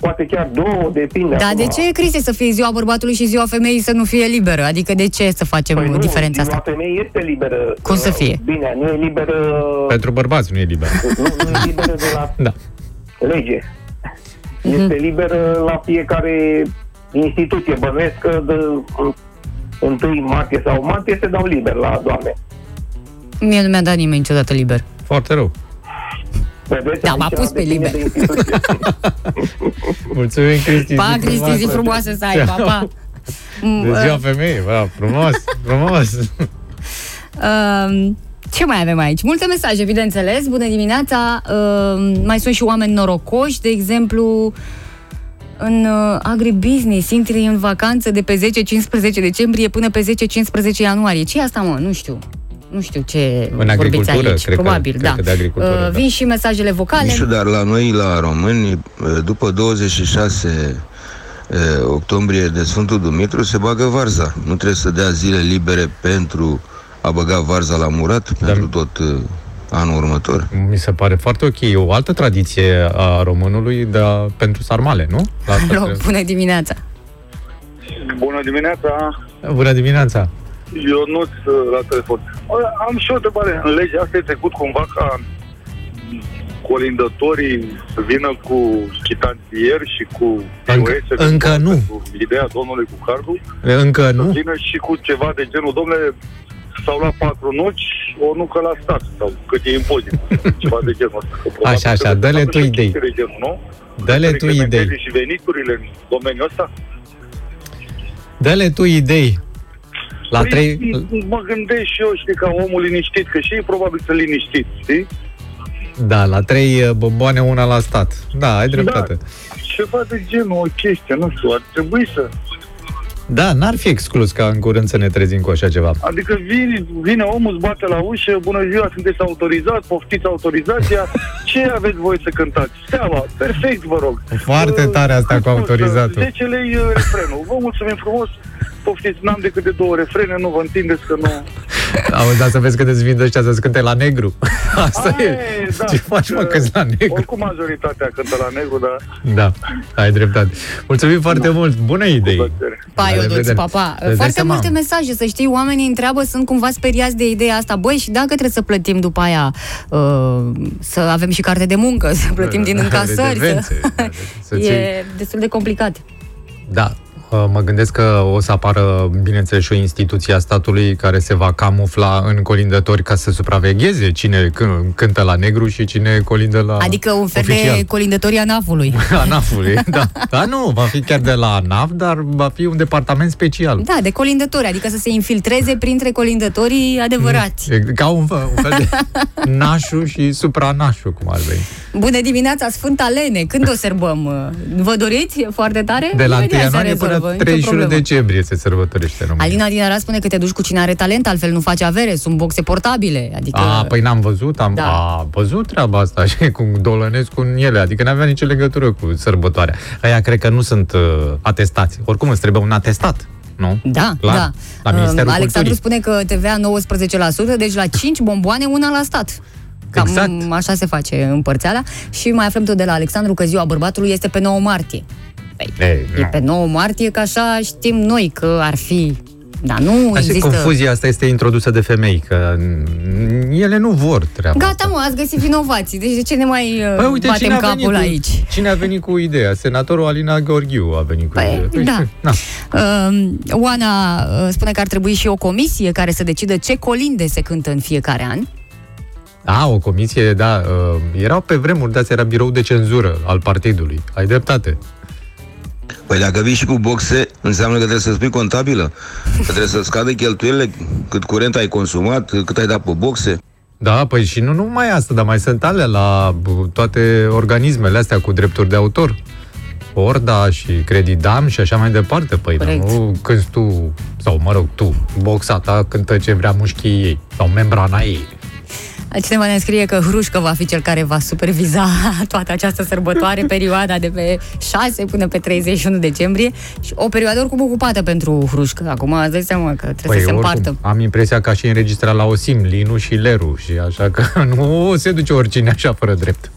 poate chiar două, depinde Dar de acum. ce, Cristi, să fie ziua bărbatului și ziua femeii să nu fie liberă? Adică de ce să facem Păi nu, diferența ziua asta? femeii este liberă. Cum să fie? Bine, nu e liberă... Pentru bărbați nu e liber. Nu, nu e liberă de la Da. lege. Mhm. Este liberă la fiecare instituție. Bănuiesc că de 1 martie sau martie se dau liber la doamne. Mie nu mi-a dat nimeni niciodată liber. Foarte rău. Vedeți? Da, m-a Aici pus pe depinde liber. de instituție. Mulțumim, Cristi. Pa, zi Cristi, zi frumoasă să ai, pa, pa. De ziua femeii, bă, frumos, frumos. Um, ce mai avem aici? Multe mesaje, bineînțeles. Bună dimineața! Um, mai sunt și oameni norocoși, de exemplu, în uh, agribusiness, intri în vacanță de pe 10-15 decembrie până pe 10-15 ianuarie. ce e asta, mă? Nu știu. Nu știu ce În vorbiți agricultură, aici. cred că- Probabil, cred da. că de agricultură, Uh, da. Vin și mesajele vocale. Nu știu, dar la noi, la români, după 26 eh, octombrie de Sfântul Dumitru, se bagă varza. Nu trebuie să dea zile libere pentru a băga varza la murat, pentru tot eh, anul următor. Mi se pare foarte ok. E o altă tradiție a românului de a, pentru sarmale, nu? La asta Alo, trebuie- bună dimineața! Bună dimineața, Bună dimineața! Eu nu la telefon. Am și o întrebare. În legea asta e trecut cumva ca colindătorii să vină cu chitanțieri și cu Încă- POS, încă cu- nu. Cu ideea domnului cu cardul, Încă să nu? vină și cu ceva de genul, domnule, s-au luat patru nuci, o nucă la stat, sau cât e impozit, ceva de genul ăsta. Că probabil Așa, așa, că dă-le sunt tu și idei. chestii De genul, nu? Dă-le Să tu reglementeze idei. și veniturile în domeniul ăsta? Dă-le tu idei. La Păi, trei... Mă gândesc și eu, știi, ca omul liniștit, că și ei probabil sunt liniștit, știi? Da, la trei uh, bomboane, una la stat. Da, ai dreptate. Ceva de genul, o chestie, nu știu, ar trebui să... Da, n-ar fi exclus ca în curând să ne trezim cu așa ceva. Adică vine, vine omul, îți bate la ușă, bună ziua, sunteți autorizat, poftiți autorizația, ce aveți voie să cântați? Steaua, perfect, vă rog. Foarte Uh, tare asta cu nu știu, autorizatul. 10 lei uh, refrenul. Vă mulțumim frumos, poftiți, n-am decât de două refrene, nu vă întindeți că nu... Auzi, da, să vezi cât îți vin ăștia să-ți cânte la negru. Asta Aia e. da, Ce faci, mă, că la negru? Oricum majoritatea cântă la negru, dar... Da, ai dreptate. Mulțumim foarte mult. Bună idee. Pa, La Ionuț, revedere. pa, pa. Îți dai Foarte seama. multe mesaje, să știi, oamenii întreabă, sunt cumva speriați de ideea asta. Băi, și dacă trebuie să plătim după aia, uh, să avem și carte de muncă, să plătim din încasări, Redevențe, să... să ții- e destul de complicat. Da, uh, mă gândesc că o să apară, bineînțeles, și o instituție a statului care se va camufla în colindători ca să supravegheze cine c- cântă la negru și cine colindă la Adică un fel oficial. de colindătorii ANAF-ului. ANAF-ului, da. Da, nu, va fi chiar de la ANAF, dar va fi un departament special. Da, de colindători, adică să se infiltreze printre colindătorii adevărați. E Ca un, fel- un fel de nașu și supranașu, cum ar veni. Bună dimineața, Sfânta Lene! Când o sărbăm? Vă doriți foarte tare? De la 1 Imediat se ianuarie rezolvă, până nicio 31 problemă. decembrie se sărbătorește în România. Alina din Arad spune că te duci cu cine are talent, altfel nu faci avere, sunt boxe portabile. Adică... A, păi n-am văzut, am Da. a, văzut treaba asta și cu Dolănescu în ele, adică n-avea nicio legătură cu sărbătoarea. Aia cred că nu sunt uh, atestați. Oricum îți trebuie un atestat, nu? Da, Clar, da. La Ministerul Um, Alexandru Culturii. spune că TVA 19%, deci la 5 bomboane, una la stat. Cam Exact. așa se face împărțeala. Și mai aflăm tot de la Alexandru că ziua bărbatului este pe 9 martie. Păi, Ei, e nu. pe 9 martie, că așa știm noi că ar fi... Dar nu Dar și există... confuzia asta este introdusă de femei, că mm, ele nu vor treaba Gata, asta. mă, ați găsit vinovații. Deci de ce ne mai uh, Păi uite, cine batem a, venit capul cu, aici? cine a venit cu ideea? Senatorul Alina Gheorghiu a venit cu Păi, ideea. da. Na. Uh, Oana uh, spune că ar trebui și o comisie care să decidă ce colinde se cântă în fiecare an. A, o comisie, da. Uh, erau pe vremuri, da, era birou de cenzură al partidului. Ai dreptate. Păi dacă vii și cu boxe, înseamnă că trebuie să spui contabilă, că trebuie să scadă cheltuielile, cât curent ai consumat, cât ai dat pe boxe. Da, păi și nu numai asta, dar mai sunt alea la bu, toate organismele astea cu drepturi de autor. Orda și Credidam și așa mai departe. Păi Corect. nu cânti tu, sau mă rog, tu, boxa ta cântă ce vrea mușchii ei, sau membrana ei. Cineva ne scrie că Hrușcă va fi cel care va superviza toată această sărbătoare, perioada de pe 6 până pe 31 decembrie și o perioadă oricum ocupată pentru Hrușcă. Acum îți dai seama că trebuie să se împartă. Păi, oricum, am impresia că a și înregistrat la OSIM, Linu și Leru și așa că nu se duce oricine așa fără drept.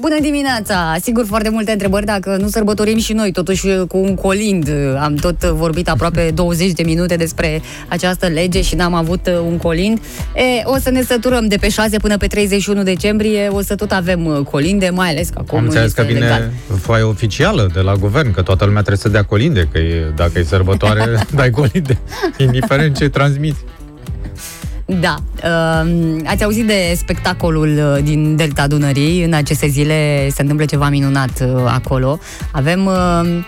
Bună dimineața! Sigur, foarte multe întrebări dacă nu sărbătorim și noi, totuși cu un colind. Am tot vorbit aproape 20 de minute despre această lege și n-am avut un colind. E, o să ne săturăm de pe 6 până pe 31 decembrie, o să tot avem colinde, mai ales că acum Am înțeles este că vine legal. foaia oficială de la guvern, că toată lumea trebuie să dea colinde, că e, dacă e sărbătoare, dai colinde, indiferent ce transmiți. Da. Uh, ați auzit de spectacolul uh, din Delta Dunării. În aceste zile se întâmplă ceva minunat uh, acolo. Avem... Uh,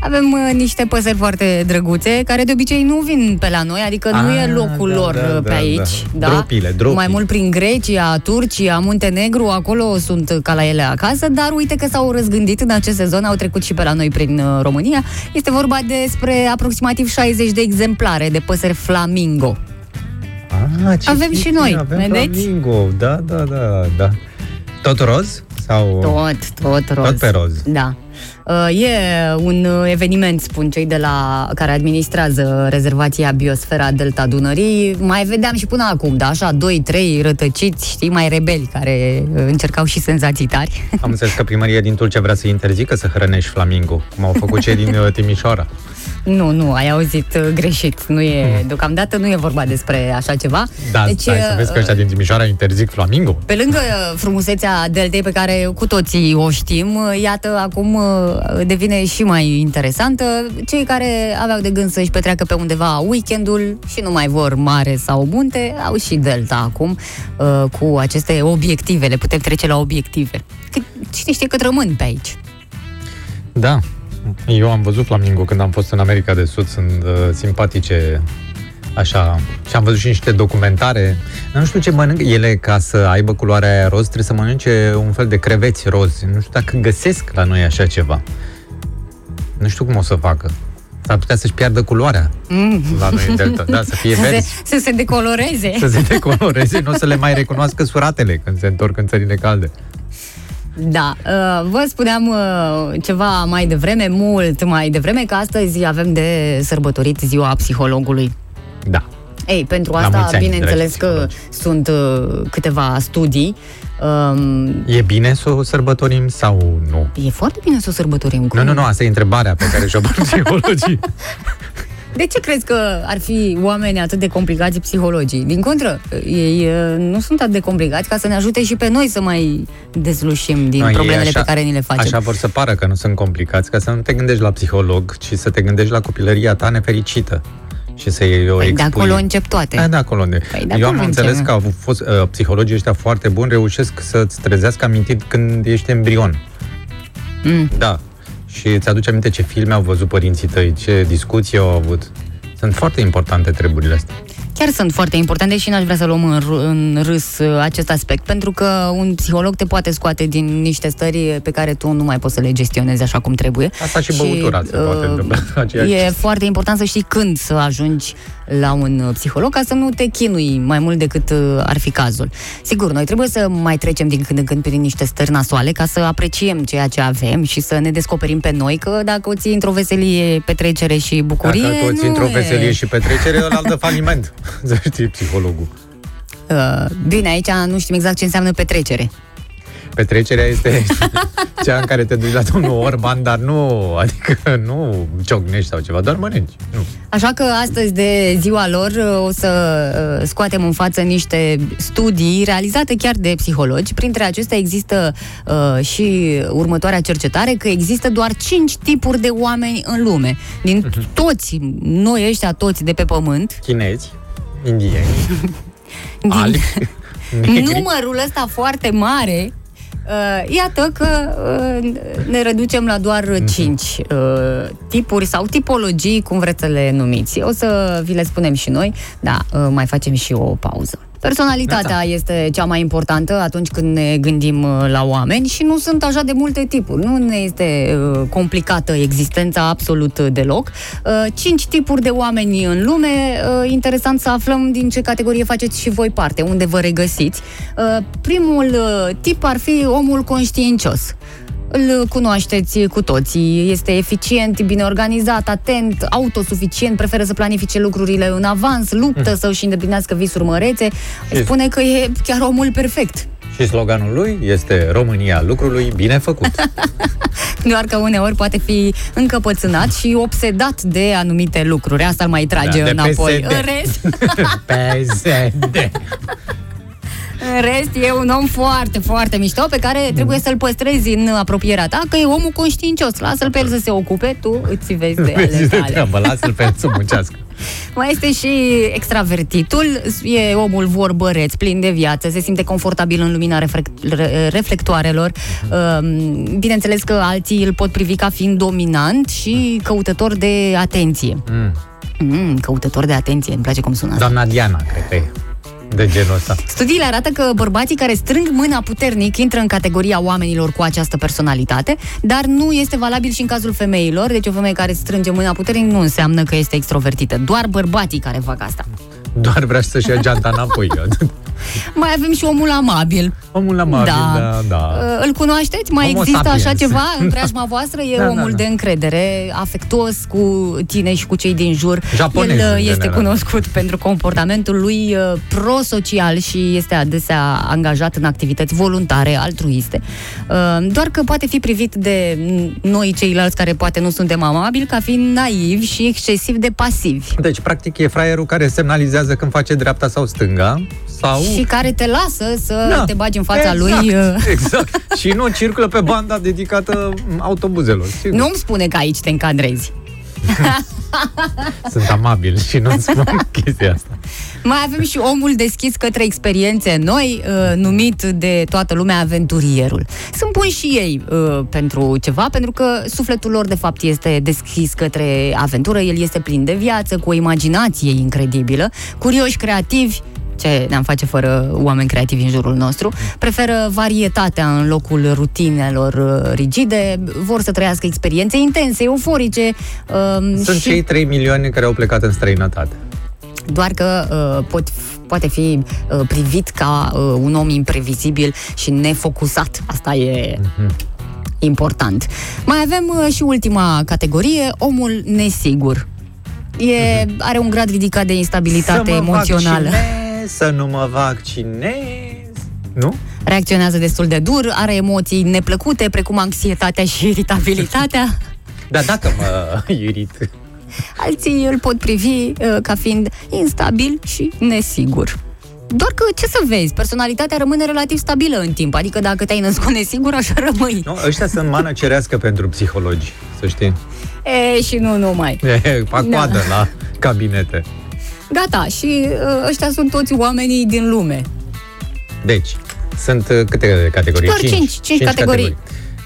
avem uh, niște păsări foarte drăguțe, care de obicei nu vin pe la noi, adică nu Ah, e locul da, lor da, uh, pe da, aici. da. Dropile, dropii. Mai mult prin Grecia, Turcia, Muntenegru, acolo sunt ca la ele acasă, dar uite că s-au răzgândit în acest sezon, au trecut și pe la noi prin uh, România. Este vorba despre aproximativ 60 de exemplare de păsări flamingo. Ah, ce Avem și chestie, noi, avem vedeți? Flamingo, da, da, da, da. Tot roz? Sau... Tot, tot roz. Tot pe roz. Da. Uh, E un uh, eveniment, spun cei de la care administrează rezervația Biosfera Delta Dunării. Mai vedeam și până acum, da, așa, doi, trei rătăciți, știi, mai rebeli, care uh, încercau și senzații tari. Am înțeles că primăria din Tulcea vrea să interzică să hrănești flamingo, cum au făcut cei din uh, Timișoara. nu, nu, ai auzit uh, greșit. Nu e, deocamdată nu e vorba despre așa ceva. Da, deci, stai să uh, vezi că ăștia din Timișoara interzic flamingo. Pe lângă frumusețea deltei pe care cu toții o știm, iată, acum uh, devine și mai interesantă. Cei care aveau de gând să-și petreacă pe undeva weekendul și nu mai vor mare sau munte, au și delta acum uh, cu aceste obiective. Le putem trece la obiective. Că, cine știe cât rămân pe aici. Da. Eu am văzut flamingo când am fost în America de Sud, sunt uh, simpatice așa. Și am văzut și niște documentare. Nu știu ce mănânc ele ca să aibă culoarea aia roz, trebuie să mănânce un fel de creveți roz. Nu știu dacă găsesc la noi așa ceva. Nu știu cum o să facă. S-ar putea să-și piardă culoarea Mm. la noi în Delta. Da, să fie Să se, verzi. să se decoloreze. Să se decoloreze, nu o să le mai recunoască suratele când se întorc în țările calde. Da, uh, vă spuneam uh, ceva mai devreme, mult mai devreme, că astăzi avem de sărbătorit ziua psihologului. Da. Ei, pentru La asta, mulți ani, bineînțeles dragi că sunt uh, câteva studii. Um, E bine să o sărbătorim sau nu? e foarte bine să o sărbătorim. Cum? Nu, nu, nu, asta e întrebarea pe care și-o pun psihologii. De ce crezi că ar fi oameni atât de complicați psihologii? Din contră, ei uh, nu sunt atât de complicați ca să ne ajute și pe noi să mai dezlușim din Nu, ei problemele așa- pe care ni le facem. Așa vor să pară că nu sunt complicați, ca să nu te gândești la psiholog, ci să te gândești la copilăria ta nefericită. Și să iei o Păi de expui. acolo încep toate. Da, de acolo unde. Păi de Eu acolo am înțeles încep. că au fost uh, psihologii ăștia foarte buni, reușesc să-ți trezească amintiri când ești embrion. Mm. Da. Și îți aduce aminte ce filme au văzut părinții tăi, ce discuții au avut. Sunt foarte importante treburile astea. Chiar sunt foarte importante și n-aș vrea să luăm în, r- în râs uh, acest aspect, pentru că un psiholog te poate scoate din niște stări pe care tu nu mai poți să le gestionezi așa cum trebuie. Asta și băutura se poate întâmpla. Aceeași E foarte important să știi când să ajungi la un uh, psiholog ca să nu te chinui mai mult decât uh, ar fi cazul. Sigur, noi trebuie să mai trecem din când în când prin niște stări nasoale ca să apreciem ceea ce avem și să ne descoperim pe noi că dacă o ții într-o veselie, petrecere și bucurie, Dacă toți nu într-o e... veselie și petrecere, ăla dă faliment. Să știi, psihologul. Uh, bine, aici nu știm exact ce înseamnă petrecere. Petrecerea este cea în care te duci la domnul Orban, dar nu, adică nu ciocnești sau ceva, doar mănânci. Nu. Așa că astăzi de ziua lor uh, o să uh, scoatem în față niște studii realizate chiar de psihologi. Printre acestea există uh, și următoarea cercetare că există doar 5 tipuri de oameni în lume. Din toți, noi ăștia toți de pe pământ, Chinezi, indieni, din albi, negri. numărul ăsta foarte mare, uh, iată că uh, ne reducem la doar Mhm. 5 uh, tipuri sau tipologii, cum vreți să le numiți. O să vi le spunem și noi, da, uh, mai facem și o pauză. Personalitatea este cea mai importantă atunci când ne gândim uh, la oameni și nu sunt așa de multe tipuri. Nu ne este uh, complicată existența absolut uh, deloc. Uh, Cinci tipuri de oameni în lume. Uh, Interesant să aflăm din ce categorie faceți și voi parte, unde vă regăsiți. Uh, Primul uh, tip ar fi omul conștiincios. Îl cunoașteți cu toții, este eficient, bine organizat, atent, autosuficient, preferă să planifice lucrurile în avans, luptă să își îndeplinească visuri mărețe. Spune că e chiar omul perfect. Și sloganul lui este România lucrului bine făcut. Doar că uneori poate fi încăpățânat și obsedat de anumite lucruri. Asta îl mai trage Da, de înapoi. PSD. În rest, PSD. În rest, e un om foarte, foarte mișto pe care trebuie să-l păstrezi în apropierea ta, că e omul conștiincios. Lasă-l pe el să se ocupe, tu îți vezi de ale Vezi de tale. treabă, lasă-l pe el să muncească. Mai este și extravertitul, e omul vorbăreț, plin de viață, se simte confortabil în lumina reflect- re- reflectoarelor. Um, Bineînțeles că alții îl pot privi ca fiind dominant și căutător de atenție. Mm. Mm, căutător de atenție, îmi place cum sună asta. Doamna Diana, cred că e de genul ăsta. Studiile arată că bărbații care strâng mâna puternic intră în categoria oamenilor cu această personalitate, dar nu este valabil și în cazul femeilor. Deci o femeie care strânge mâna puternic nu înseamnă că este extrovertită. Doar bărbații care fac asta. Doar vrea să-și ia geanta înapoi. Mai avem și omul amabil. Omul amabil, Da. da, da. Uh, Îl cunoașteți? Mai Homo există sapiens. așa ceva în preajma voastră? E Da, da, omul da. de încredere, afectuos cu tine și cu cei din jur. Japonez, El în uh, este general. cunoscut pentru comportamentul lui uh, prosocial și este adesea angajat în activități voluntare, altruiste. Uh, Doar că poate fi privit de noi ceilalți care poate nu suntem amabili ca fiind naivi și excesiv de pasivi. Deci, practic, e fraierul care semnalizează când face dreapta sau stânga, sau... Și care te lasă să Da. te bagi în fața exact, lui. uh, Exact. și nu circulă pe banda dedicată autobuzelor. Sigur. Nu-mi spune că aici te încadrezi. Sunt amabil și nu spun chestia asta. Mai avem și omul deschis către experiențe noi, uh, numit de toată lumea aventurierul. Sunt buni și ei uh, pentru ceva, pentru că sufletul lor de fapt este deschis către aventură, el este plin de viață, cu o imaginație incredibilă, curioși, creativi, ce ne-am face fără oameni creativi în jurul nostru, preferă varietatea în locul rutinelor uh, rigide, vor să trăiască experiențe intense, euforice. Uh, Sunt și cei 3 milioane care au plecat în străinătate. doar că uh, pot, poate fi uh, privit ca uh, un om imprevizibil și nefocusat. Asta e important. Mai avem uh, și ultima categorie, omul nesigur. E, are un grad ridicat de instabilitate să mă emoțională. Vaccinez, să nu mă vaccinez. Nu? Reacționează destul de dur, are emoții neplăcute, precum anxietatea și iritabilitatea. Dar dacă mă irit. Alții îl pot privi uh, ca fiind instabil și nesigur. Doar că, ce să vezi, personalitatea rămâne relativ stabilă în timp, adică dacă te-ai născut nesigur, așa rămâi. Nu, ăștia sunt mană cerească pentru psihologi, să știi. E, și nu numai. E, fac Da. coadă la cabinete. Gata, și uh, ăștia sunt toți oamenii din lume. Deci, sunt uh, câte categorii? Doar cinci, cinci categorii.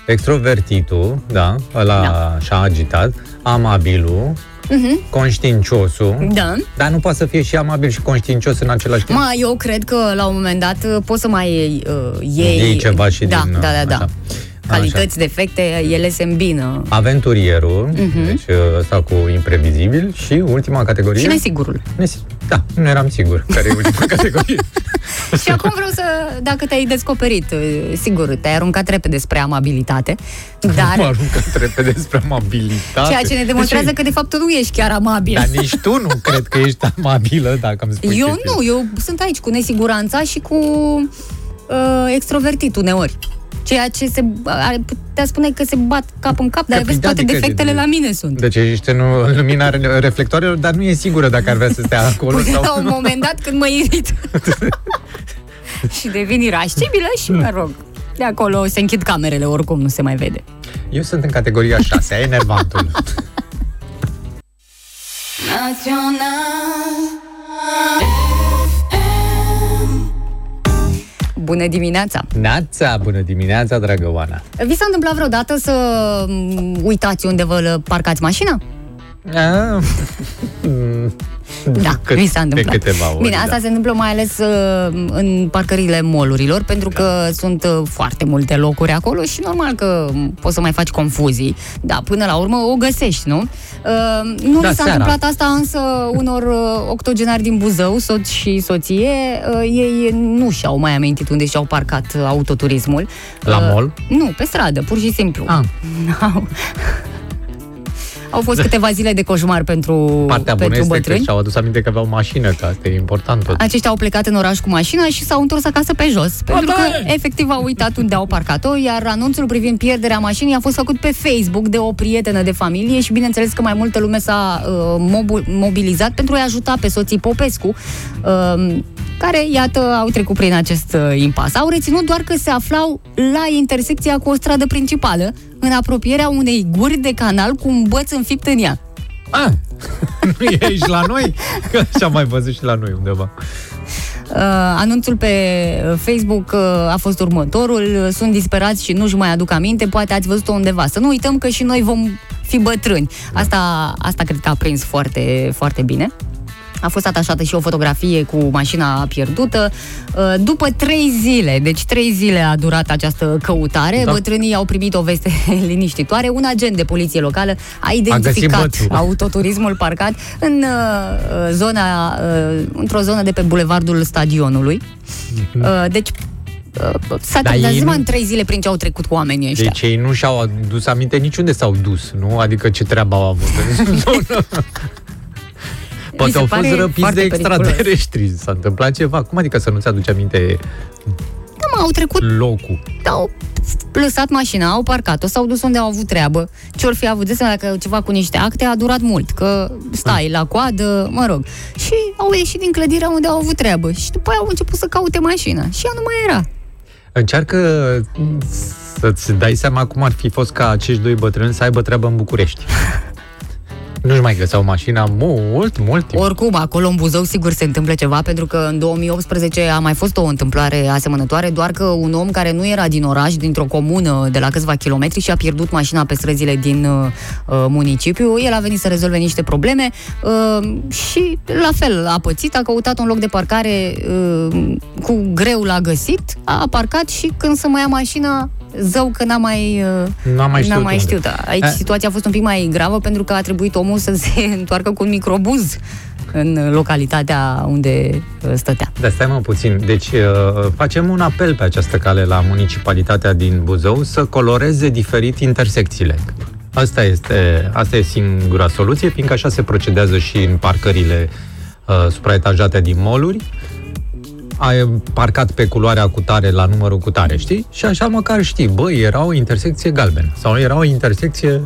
Extrovertitul, da, ăla Da. așa agitat, amabilul, Uh-huh. conștiinciosul, Da. dar nu poate să fie și amabil și conștiincios în același timp. Ma, eu cred că la un moment dat uh, poți să mai iei, uh, iei... Iei ceva și da, din, Da, da, da. așa. Calități, defecte, ele se îmbină. Aventurierul, Mhm. deci uh, ăsta cu imprevizibil și ultima categorie... Și nesigurul. Nesi- Da, nu eram sigur care e ultima categorie. Și acum vreau să, dacă te-ai descoperit, uh, sigur, te-ai aruncat repede spre amabilitate, Mă dar aruncat repede spre amabilitate. ceea ce ne demonstrează Deci, că de fapt tu nu ești chiar amabil. Dar nici tu nu cred că ești amabilă dacă îmi spui Eu chestia nu, eu sunt aici cu nesiguranța și cu uh, extrovertit uneori. Ceea ce se ar putea spune că se bat cap în cap, dar Că, vezi, da, toate adică- defectele la mine sunt. Deci ești în în lumina re- reflectoarelor, dar nu e sigură dacă ar vrea să stea acolo. Până sau... la un moment dat când mă irit. și devin irascibilă și mă rog. De acolo se închid camerele, oricum nu se mai vede. Eu sunt în categoria 6, enervantul. Bună dimineața! Nața, bună dimineața, dragă Oana. Vi s-a întâmplat vreodată să mm, uitați unde vă parcați mașina? Ah, mm, Da, cât- mi s-a întâmplat. De câteva ori, Bine, asta da. se întâmplă mai ales uh, în parcările molurilor, pentru că sunt uh, foarte multe locuri acolo și normal că mm, poți să mai faci confuzii. Da, până la urmă o găsești, nu? Uh, nu Da, mi s-a seara. întâmplat asta însă unor uh, octogenari din Buzău, soț și soție, uh, ei nu și-au mai amintit unde și-au parcat uh, autoturismul. La Uh, mall? Nu, pe stradă, pur și simplu. Ah. Au- Au fost câteva zile de coșmar pentru, Partea bună pentru este bătrâni. că și-au adus aminte că aveau mașină, că asta e important tot. Aceștia au plecat în oraș cu mașina și s-au întors acasă pe jos, pentru că efectiv au uitat unde au parcat-o, iar anunțul privind pierderea mașinii a fost făcut pe Facebook de o prietenă de familie și bineînțeles că mai multă lume s-a uh, mobu- mobilizat pentru a-i ajuta pe soții Popescu, uh, care, iată, au trecut prin acest uh, impas. Au reținut doar că se aflau la intersecția cu o stradă principală, în apropierea unei guri de canal cu un băț înfipt în ea. Ah, nu ești la noi? Că așa mai văzut și la noi undeva. Uh, anunțul pe uh, Facebook uh, a fost următorul. Uh, Sunt disperați și nu-și mai aduc aminte. Poate ați văzut-o undeva. Să nu uităm că și noi vom fi bătrâni. Asta, asta cred că a prins foarte, foarte bine. A fost atașată și o fotografie cu mașina pierdută. Uh, După trei zile, deci trei zile a durat această căutare, Da. bătrânii au primit o veste liniștitoare. Un agent de poliție locală a identificat bățul. autoturismul parcat în uh, zona, uh, într-o zonă de pe bulevardul stadionului. Uh, deci, uh, s-a Dar dat ei seama nu- în trei zile prin ce au trecut cu oamenii ăștia. Deci ei nu și-au adus aminte niciunde s-au dus, nu? Adică ce treabă au avut în zonă. Poate se au fost pare răpiți foarte de periculos. extraterestri. S-a întâmplat ceva. Cum adică să nu-ți aduci aminte Da, mă, au trecut locul? au lăsat mașina, au parcat-o, s-au dus unde au avut treabă. Ce-or fi avut de seama dacă ceva cu niște acte a durat mult, că stai la coadă, mă rog. Și au ieșit din clădirea unde au avut treabă și după aia au început să caute mașina și ea nu mai era. Încearcă să-ți dai seama cum ar fi fost ca acești doi bătrâni să aibă treabă în București. Nu-și mai găseau mașina mult, mult timp. Oricum, acolo în Buzău sigur se întâmplă ceva, pentru că în 2018 a mai fost o întâmplare asemănătoare, doar că un om care nu era din oraș, dintr-o comună de la câțiva kilometri și a pierdut mașina pe străzile din uh, uh, municipiu, el a venit să rezolve niște probleme uh, și la fel a pățit, a căutat un loc de parcare uh, cu greu l-a găsit, a parcat și când să mai ia mașina, zău că n-a mai, uh, N-a mai n-a știut mai unde. știut. Aici Eh. situația a fost un pic mai gravă pentru că a trebuit omul să se întoarcă cu un microbuz în localitatea unde uh, stătea. Da, stai mă puțin. Deci uh, facem un apel pe această cale la municipalitatea din Buzău să coloreze diferit intersecțiile. Asta este, asta e singura soluție, fiindcă așa se procedează și în parcările uh, supraetajate din moluri. Ai parcat pe culoarea cu tare la numărul cu tare, știi? Și așa măcar știi, băi, era o intersecție galbenă sau era o intersecție...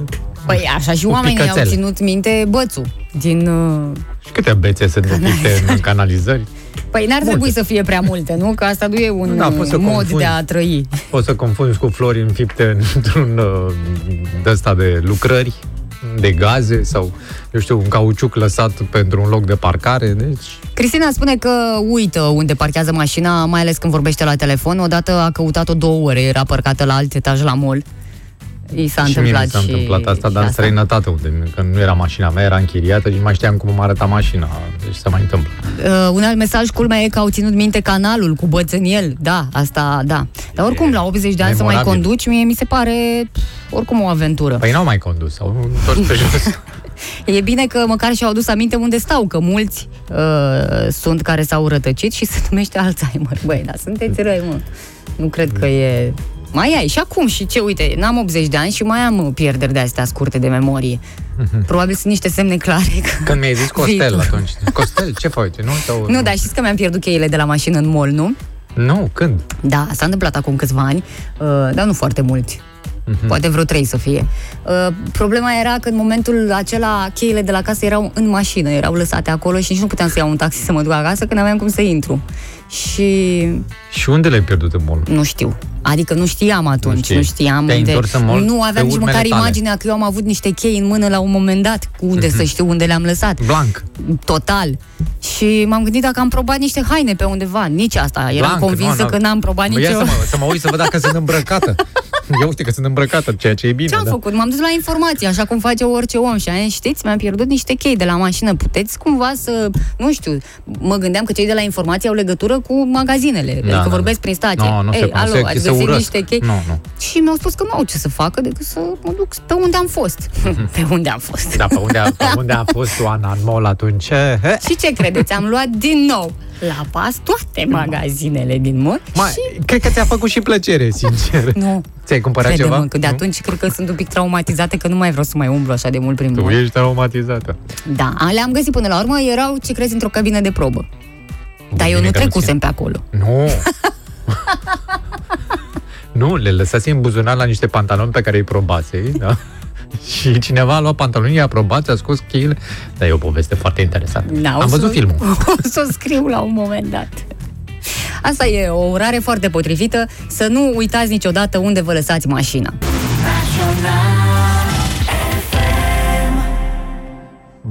Păi așa și Cu oamenii au picățele. ținut minte bățul din... uh, Și câte bețe sunt dopite în canalizări? Păi n-ar trebui să fie prea multe, nu? Că asta nu e un Da, uh, poți să mod confunzi. de a trăi. Poți să confunzi cu flori înfipte într-un uh, de ăsta de lucrări, de gaze sau, eu știu, un cauciuc lăsat pentru un loc de parcare, deci... Cristina spune că uită unde parchează mașina, mai ales când vorbește la telefon. Odată a căutat-o două ore, era parcată la alt etaj la mol. I s-a și mie întâmplat mi s-a și, întâmplat asta, și dar în străinătate, unde că nu era mașina mea, era închiriată și nu mai știam cum îmi arăta mașina, deci se mai întâmplă. Uh, un alt mesaj, culmea e că au ținut minte canalul cu băț în el. Da, asta, da. Dar oricum, la 80 de ani să mai memorabil. conduci, mie mi se pare pf, oricum o aventură. Păi n-au mai condus, au întors pe jos. E bine că măcar și-au adus aminte unde stau, că mulți uh, sunt care s-au rătăcit și se numește Alzheimer. Băi, dar sunteți răi, mă. Nu cred că e... Mai ai și acum și ce, uite, n-am 80 de ani și mai am uh, pierderi de astea scurte de memorie. Probabil sunt niște semne clare. Că... Când mi-ai zis Costel Viitor. atunci. Costel, ce faci? Nu, sau... Nu, dar știți că mi-am pierdut cheile de la mașină în mall, nu? Nu, când? Da, s-a întâmplat acum câțiva ani, uh, dar nu foarte mulți. Mhm. Poate vreo trei să fie. Uh, problema era că în momentul acela cheile de la casă erau în mașină, erau lăsate acolo și nici nu puteam să iau un taxi să mă duc acasă, că n-aveam cum să intru. Și Și unde le-ai pierdut în mall? nu știu. Adică nu știam atunci, nu, știi. nu știam Te-ai unde... întors în mall nu pe aveam nici urmele măcar tale. imaginea că eu am avut niște chei în mână la un moment dat, cu unde să știu unde le-am lăsat. Blanc. Total. Și m-am gândit dacă am probat niște haine pe undeva. Nici asta. Eram Blanc, convinsă nu, nu. că n-am probat Bă, nicio... Ia să mă, să mă uit să văd dacă sunt îmbrăcată. Eu uite că sunt îmbrăcată, ceea ce e bine. Ce am da. făcut? M-am dus la informații, așa cum face orice om și am zis, știți, mi-am pierdut niște chei de la mașină. Puteți cumva să, nu știu, mă gândeam că cei de la informații au legătură cu magazinele, da, adică da, vorbesc da. prin stație. Nu, nu se Ei, poate, alo, se- ați se găsit urăsc. niște chei? Nu, nu. Și mi-au spus că nu au ce să facă decât să mă duc pe unde am fost. pe unde am fost. Da, pe unde, a, pe unde a fost Oana în mall atunci? He? Și ce credeți? Am luat din nou la pas toate magazinele din mall Mai, și... cred că ți-a făcut și plăcere, sincer. Nu, Ți-ai cumpărat crede-mă, ceva? că de Nu? atunci cred că sunt un pic traumatizate, că nu mai vreau să mai umblu așa de mult prin Tu mall. ești traumatizată. Da, le-am găsit până la urmă, erau, ce crezi, într-o cabină de probă. Dar eu bine nu că nu trecusem pe acolo. Nu. nu, le lăsați în buzunar la niște pantaloni pe care îi probase, da? Și cineva a luat pantalonii, i-a probat, a scos cheile. Dar e o poveste foarte interesantă. Da, o Am să- văzut filmul. O să o scriu la un moment dat. Asta e o urare foarte potrivită, să nu uitați niciodată unde vă lăsați mașina.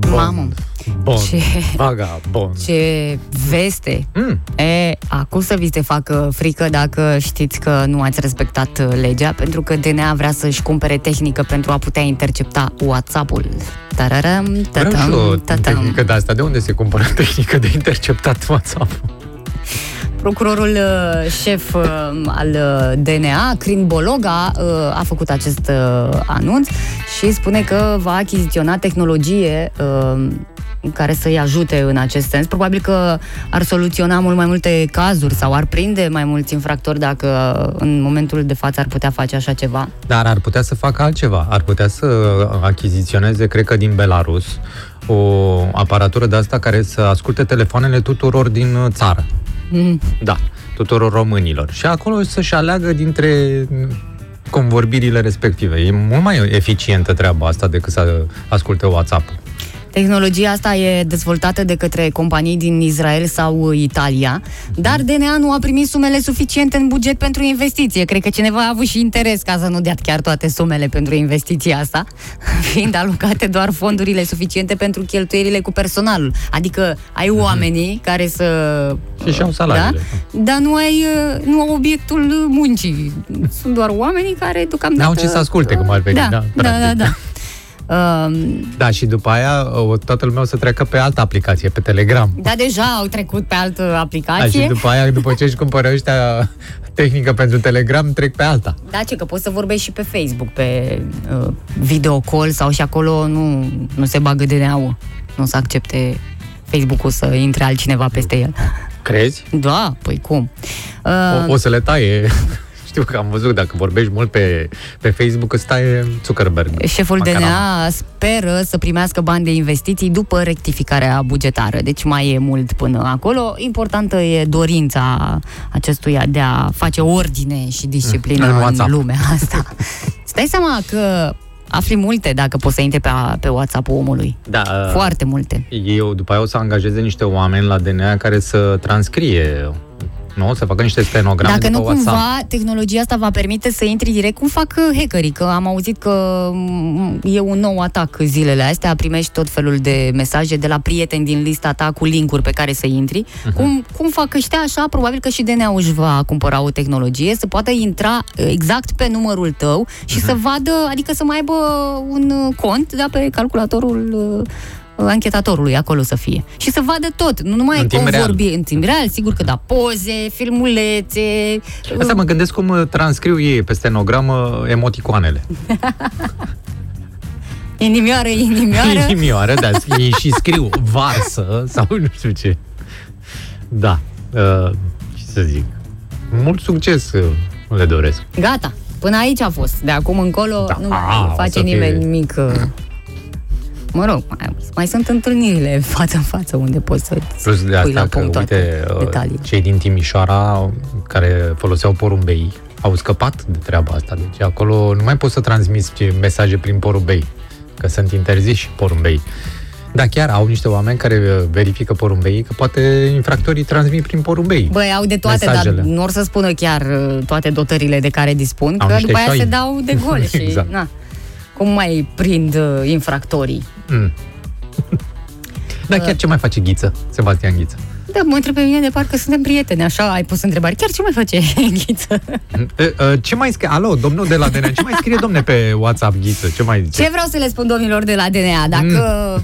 Mamă, Bun. Ce- Vaga, bun. ce veste! Mm. E, acum să vi se facă frică dacă știți că nu ați respectat uh, legea, pentru că DNA vrea să-și cumpere tehnică pentru a putea intercepta WhatsApp-ul. Tararam, Vreau și tatam, o tatam. tehnică de asta. De unde se cumpără tehnică de interceptat WhatsApp? Procurorul uh, șef uh, al uh, DNA, Crin Bologa, uh, a făcut acest uh, anunț și spune că va achiziționa tehnologie uh, care să-i ajute în acest sens. Probabil că ar soluționa mult mai multe cazuri sau ar prinde mai mulți infractori dacă în momentul de față ar putea face așa ceva. Dar ar putea să facă altceva. Ar putea să achiziționeze, cred că din Belarus, o aparatură de asta care să asculte telefoanele tuturor din uh, țară. Mm. Da, tuturor românilor. Și acolo să-și aleagă dintre convorbirile respective. E mult mai eficientă treaba asta decât să asculte WhatsApp-ul. Tehnologia asta e dezvoltată de către companii din Israel sau Italia, dar DNA nu a primit sumele suficiente în buget pentru investiție. Cred că cineva a avut și interes ca să nu dea chiar toate sumele pentru investiția asta, fiind alocate doar fondurile suficiente pentru cheltuielile cu personalul. Adică ai oamenii care să... Și și-au salariile. Da? Dar nu ai uh, nu au obiectul muncii. Sunt doar oamenii care deocamdată... N-au ce să asculte, cum ar veni, Da, da, da, da, practic. da. Um, Da, și după aia o, toată lumea o să treacă pe altă aplicație, pe Telegram. da, deja au trecut pe altă Da, și aplicație. după aia, după ce își cumpără ăștia tehnică pentru Telegram, trec pe alta. Da, ce că poți să vorbești și pe Facebook, pe uh, video call sau și acolo nu, nu se bagă DNA-ul. Nu o să accepte Facebook-ul să intre altcineva peste el. Crezi? Da, păi cum? Uh, O, o să le taie. Știu că am văzut, dacă vorbești mult pe, pe Facebook, îți taie Zuckerberg. Șeful Macarama. DNA speră să primească bani de investiții după rectificarea bugetară, deci mai e mult până acolo. Importantă e dorința acestuia de a face ordine și disciplină În în, WhatsApp. în lumea asta. Stai seama că afli multe dacă poți să intri pe, pe WhatsApp-ul omului. Da, uh, Foarte multe. Eu după aia o să angajeze niște oameni la DNA care să transcrie, nu? Să facă niște stenograme Dacă de nu pe WhatsApp. cumva tehnologia asta va permite să intri direct cum fac uh, hackerii, că am auzit că mm, e un nou atac zilele astea, primești tot felul de mesaje de la prieteni din lista ta cu linkuri pe care să intri. Mhm. Cum, cum fac ăștia așa, probabil că și DNA-ul își va cumpăra o tehnologie să poată intra uh, exact pe numărul tău și Mhm. să vadă, adică să mai aibă un uh, cont da, pe calculatorul uh, anchetatorului acolo să fie. Și să vadă tot, nu numai În timp real. vorbi în timp real, sigur că da, poze, filmulețe, Asta mă gândesc cum uh, transcriu ei pe stenogramă emoticoanele. inimioară, inimioară. Inimioară, da, ei și scriu varsă sau nu știu ce. Da, uh, ce să zic. Mult succes uh, le doresc. Gata, până aici a fost. De acum încolo Da, nu a, mai o face să fie- nimeni nimic. uh, Mă rog, mai, mai sunt întâlnirile față în față unde poți să Plus de pui asta la că, punct toate uite, uh, detaliile. cei din Timișoara care foloseau porumbei au scăpat de treaba asta. Deci acolo nu mai poți să transmiți mesaje prin porumbei, că sunt interziși porumbei. Dar chiar au niște oameni care uh, verifică porumbei, că poate infractorii transmit prin porumbei. Băi, au de toate, Mesajele. dar nu or să spună chiar uh, toate dotările de care dispun, Au că niște după aia șoini. se dau de gol și Exact. na, cum mai prind uh, infractorii? Mm. Dar chiar ce mai face Ghiță, Sebastian Ghiță? Da, mă întreb pe mine de parcă suntem prieteni, așa ai pus întrebări. Chiar ce mai face Ghiță? E, e, Ce mai scrie? Alo, domnul de la DNA, ce mai scrie, domne, pe WhatsApp, Ghiță? Ce mai zice? Ce vreau să le spun domnilor de la DNA? Dacă Mm.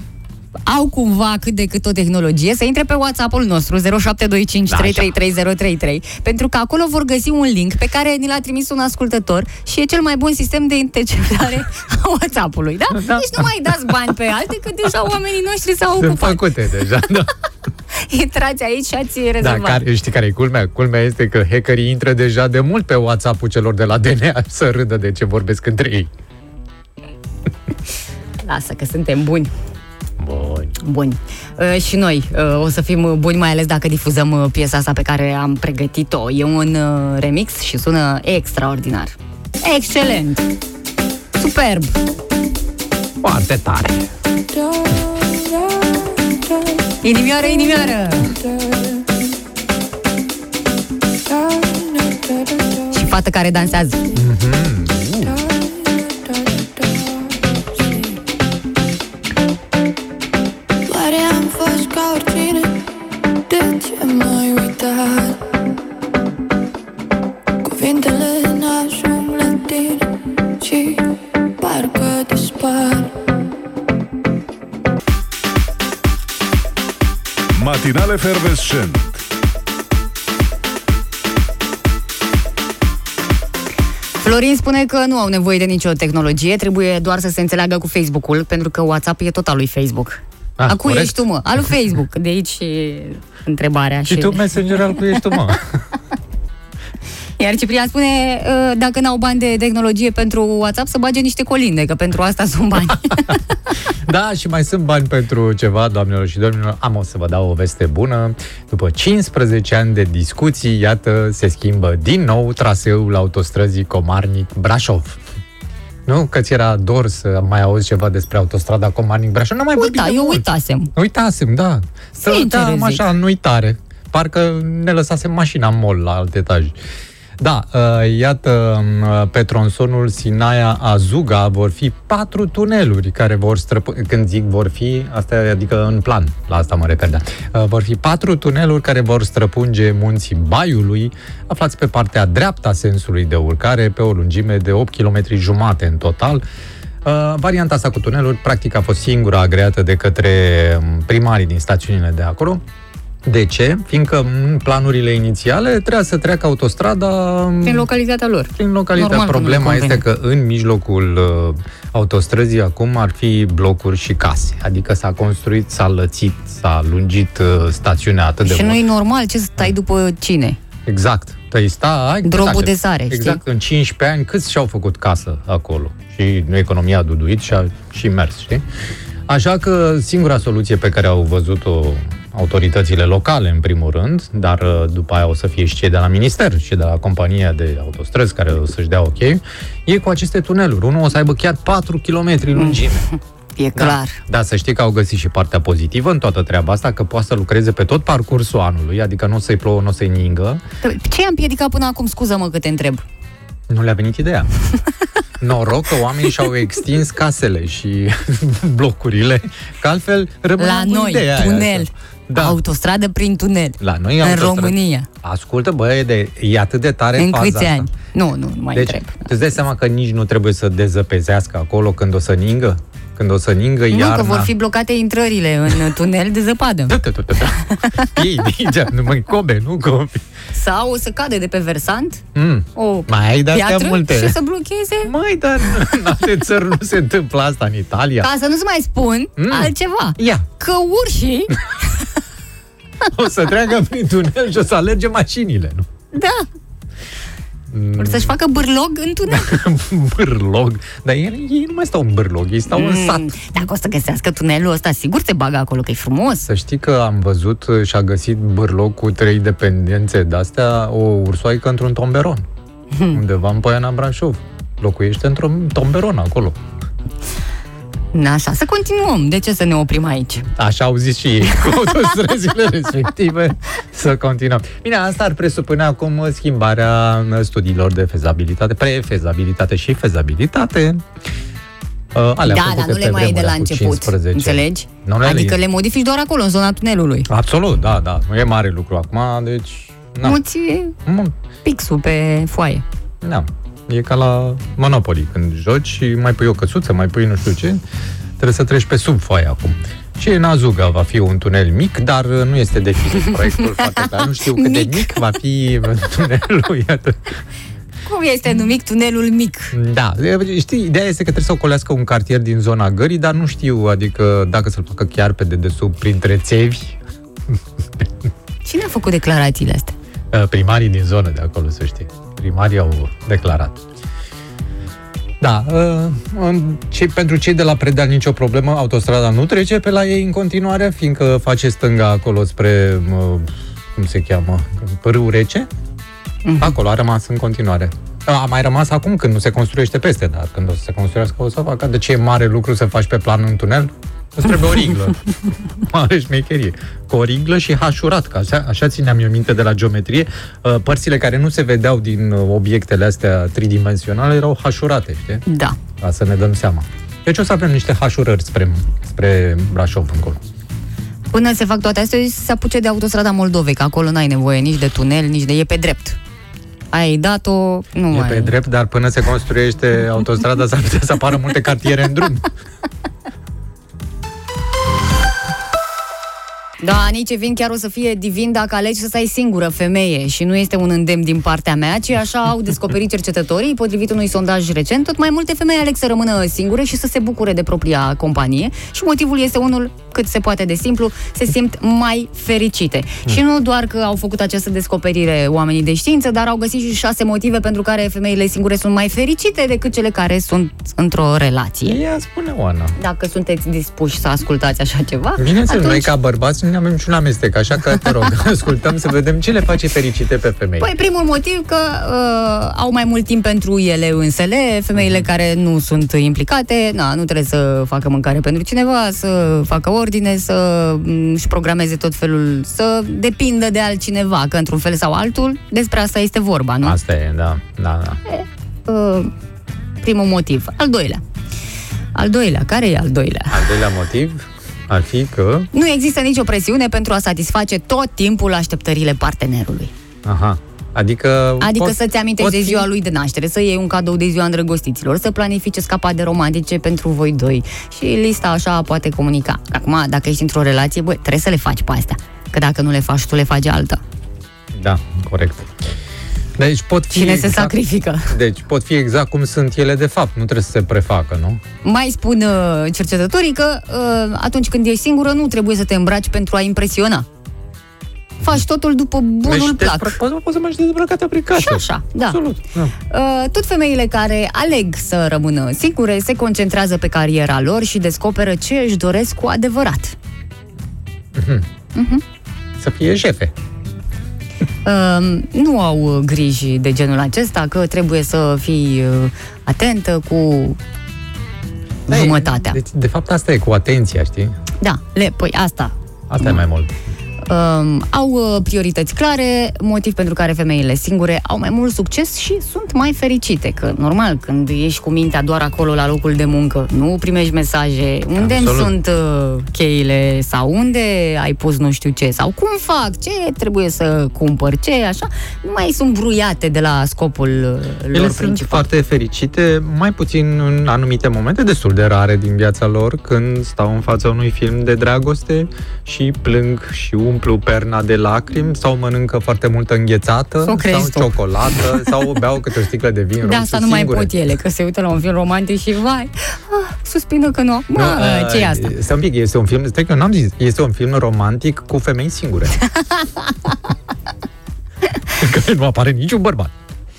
Au cumva cât de cât o tehnologie, să intre pe WhatsApp-ul nostru 0725 Da, 333033 pentru că acolo vor găsi un link pe care ni l-a trimis un ascultător și e cel mai bun sistem de interceptare a WhatsApp-ului, da? Da. Deci nu mai dați bani pe alte, că deja oamenii noștri s-au Sunt ocupat. făcute deja, da. Intrați aici și ați Da, rezolvat. care, știi care e culmea? Culmea este că hackerii intră deja de mult pe WhatsApp-ul celor de la DNA să râdă de ce vorbesc între ei. Lasă că suntem buni. Bun. Buni. Uh, și noi uh, o să fim buni, mai ales dacă difuzăm uh, piesa asta pe care am pregătit-o. E un uh, remix și sună extraordinar. Excelent! Superb! Foarte tare. Inimioară, inimioară! Și fată care dansează. Oare tine Și parcă dispar Matinale Fervescent Florin spune că nu au nevoie de nicio tehnologie, trebuie doar să se înțeleagă cu Facebook-ul, pentru că WhatsApp e tot al lui Facebook. Ah, A cui corect. ești tu, mă? Al lui Facebook. De aici e întrebarea. Și tu, Messenger, al cui ești tu, mă? Iar Ciprian spune, uh, dacă n-au bani de tehnologie pentru WhatsApp, să bage niște colinde, că pentru asta sunt bani. Da, și mai sunt bani pentru ceva, doamnelor și domnilor. Am o să vă dau o veste bună. După 15 ani de discuții, iată, se schimbă din nou traseul autostrăzii Comarnic-Brașov. Nu? Că ți era dor să mai auzi ceva despre autostrada Comarnic Brașov. Nu mai vorbim Uita, de eu mult. uitasem. Uitasem, da. Să Sincer uitam zic. așa în uitare. Parcă ne lăsasem mașina în mol la alt etaj. Da, uh, iată, uh, pe tronsonul Sinaia-Azuga vor fi patru tuneluri care vor străpunge, când zic vor fi, asta e, adică în plan, la asta mă refer, da. Uh, vor fi patru tuneluri care vor străpunge munții Baiului, aflați pe partea dreaptă a sensului de urcare, pe o lungime de 8 km jumate în total. Uh, varianta asta cu tuneluri, practic, a fost singura agreată de către um, primarii din stațiunile de acolo. De ce? Fiindcă în planurile inițiale trebuia să treacă autostrada um, Prin localitatea lor. prin localitate. Normal că nu Problema le este convine. că în mijlocul uh, autostrăzii acum ar fi blocuri și case. Adică s-a construit, s-a lățit, s-a lungit uh, stațiunea atât de Și mult. nu e normal ce stai după cine? Exact. Păi sta, ai Drobul exact. de sare, știi? Exact. În 15 ani câți și-au făcut casă acolo? Și economia a duduit și a și mers, știi? Așa că singura soluție pe care au văzut-o autoritățile locale, în primul rând, dar uh, după aia o să fie și cei de la minister și de la compania de autostrăzi care o să-și dea ok, e cu aceste tuneluri. Unul o să aibă chiar 4 km lungime. E clar. Da, să știi că au găsit și partea pozitivă în toată treaba asta, că poate să lucreze pe tot parcursul anului, adică nu o să-i plouă, nu o să-i ningă, Ce i-a împiedicat până acum? Scuză-mă că te întreb. Nu le-a venit ideea. Noroc că oamenii și-au extins casele și blocurile, că altfel rămâneam La cu noi, ideea aia tunel. asta. Da. Autostradă prin tunel. La noi în autostradă. România. Ascultă, bă, e, de, e atât de tare În faza câți asta. ani? Nu, nu, nu mai Deci, întreb. tu îți dai seama că nici nu trebuie să dezăpezească acolo când o să ningă? Când o să ningă Nu, iarna. că vor fi blocate intrările în tunel de zăpadă. Da, da, da, da, da. Ei, mingea, nu mai cobe, nu cobe. Sau o să cadă de pe versant Mm. o Mai ai de-astea piatră multe. și să blocheze. Mai, dar în alte țări nu se întâmplă asta în Italia. Ca să nu-ți mai spun Mm. altceva. Ia. Că urșii, O să treacă prin tunel și o să alerge mașinile, nu? da, vor să-și facă bârlog în tunel. bârlog. Dar ei, ei nu mai stau în bârlog, ei stau în sat. Mm, Dacă o să găsească tunelul ăsta, sigur se bagă acolo, că e frumos. Să știi că am văzut și a găsit bârlog cu trei dependențe de-astea, o ursoaică într-un tomberon. Undeva în Poiana Brașov. Locuiește într-un tomberon acolo. Na, Așa, să continuăm. De ce să ne oprim aici? Așa au zis și ei cu autostrăzile respective să continuăm. Bine, asta ar presupune acum schimbarea studiilor de fezabilitate, prefezabilitate și fezabilitate. Uh, alea da, făcute dar nu pe le mai e de vremuri, la acum început, 15. înțelegi? Nu le adică e. le modifici doar acolo, în zona tunelului. Absolut, da, da. Nu e mare lucru acum, deci... Na. Muți Mm, pixul pe foaie. Da. E ca la Monopoly, când joci și mai pui o căsuță, mai pui nu știu ce, trebuie să treci pe sub foaie acum. Și în Azuga va fi un tunel mic, dar nu este definit proiectul foarte clar. Nu știu cât de Mic. mic va fi tunelul, iată. Cum este numit tunelul mic? Da, știi, ideea este că trebuie să ocolească un cartier din zona gării, dar nu știu, adică dacă să-l facă chiar pe dedesubt printre țevi, Cine a făcut declarațiile astea? Uh, primarii din zonă de acolo, să știi. Primarii au declarat. Da, uh, în- cei, pentru cei de la Predeal nicio problemă, autostrada nu trece pe la ei în continuare, fiindcă face stânga acolo spre, uh, cum se cheamă, Pârâu Rece. Acolo a rămas în continuare. A mai rămas acum când nu se construiește peste, dar când o să se construiască o să facă. De ce e mare lucru să faci pe plan în tunel? Îți trebuie o riglă. Mare șmecherie. Cu o riglă și hașurat, că așa, așa țineam eu minte de la geometrie. Uh, Părțile care nu se vedeau din uh, obiectele astea tridimensionale erau hașurate, știi? Da. Ca să ne dăm seama. Deci o să avem niște hașurări spre, spre Brașov încolo. Până se fac toate astea, se apuce de autostrada Moldovei, că acolo n-ai nevoie nici de tunel, nici de... e pe drept. Ai dat-o, nu E mai... pe drept, dar până se construiește autostrada s-ar putea să apară multe cartiere în drum. Da, nici vin chiar o să fie divin dacă alegi să stai singură femeie și nu este un îndemn din partea mea, ci așa au descoperit cercetătorii, potrivit unui sondaj recent, tot mai multe femei aleg să rămână singure și să se bucure de propria companie și motivul este unul cât se poate de simplu, se simt mai fericite. Și nu doar că au făcut această descoperire oamenii de știință, dar au găsit și șase motive pentru care femeile singure sunt mai fericite decât cele care sunt într-o relație. Ea spune Oana. Dacă sunteți dispuși să ascultați așa ceva, Bineînțeles, atunci... noi ca bărbați nu avem niciun amestec, așa că te rog, ascultăm să vedem ce le face fericite pe femei. Păi primul motiv că uh, au mai mult timp pentru ele însele, femeile care nu sunt implicate, na, nu trebuie să facă mâncare pentru cineva, să facă ordine, să mm, își programeze tot felul, să depindă de altcineva, că într-un fel sau altul, despre asta este vorba, nu? Asta e, da, da, da. Uh, primul motiv. Al doilea. Al doilea, care e al doilea? Al doilea motiv ar fi că... Nu există nicio presiune pentru a satisface tot timpul așteptările partenerului. Aha. Adică... Adică pot- să-ți amintești pot de fi- ziua lui de naștere, să iei un cadou de ziua îndrăgostiților, să planifice scapade romantice pentru voi doi. Și lista așa poate comunica. Acum, dacă ești într-o relație, băi, trebuie să le faci pe astea. Că dacă nu le faci, tu le faci alta. Da, corect. Deci pot fi Cine se sacrifică? Deci pot fi exact cum sunt ele de fapt, nu trebuie să se prefacă, nu? Mai spun uh, cercetătorii că uh, atunci când ești singură, nu trebuie să te îmbraci pentru a impresiona. Faci totul după bunul Deci plac. despre- poți, poți să mergi dezbrăcată prin casă. Și așa, da. Absolut. Da. Uh, tot femeile care aleg să rămână singure se concentrează pe cariera lor și descoperă ce își doresc cu adevărat. Să fie șefe. Uh, nu au uh, griji de genul acesta, că trebuie să fii uh, atentă cu jumătatea. Deci, de fapt, asta e cu atenția, știi? Da, le, păi asta. Asta e mai mult. Um, au uh, priorități clare, motiv pentru care femeile singure au mai mult succes și sunt mai fericite. Că, normal, când ești cu mintea doar acolo la locul de muncă, nu primești mesaje unde îmi Absolut. sunt uh, cheile sau unde ai pus nu știu ce sau cum fac, ce trebuie să cumpăr, ce așa, nu mai sunt bruiate de la scopul uh, Ele lor sunt principal. foarte fericite, mai puțin în anumite momente destul de rare din viața lor, când stau în fața unui film de dragoste și plâng și umplu perna de lacrimi sau mănâncă foarte multă înghețată Sau crezi sau tu. ciocolată sau beau câte o sticlă de vin De roșu asta nu mai singure. pot ele, că se uită la un film romantic și vai, ah, suspină că nu. Mă, Nu, ce e uh, asta? Stai un pic, este un film, stai că eu n-am zis, este un film romantic cu femei singure. în care nu apare niciun bărbat.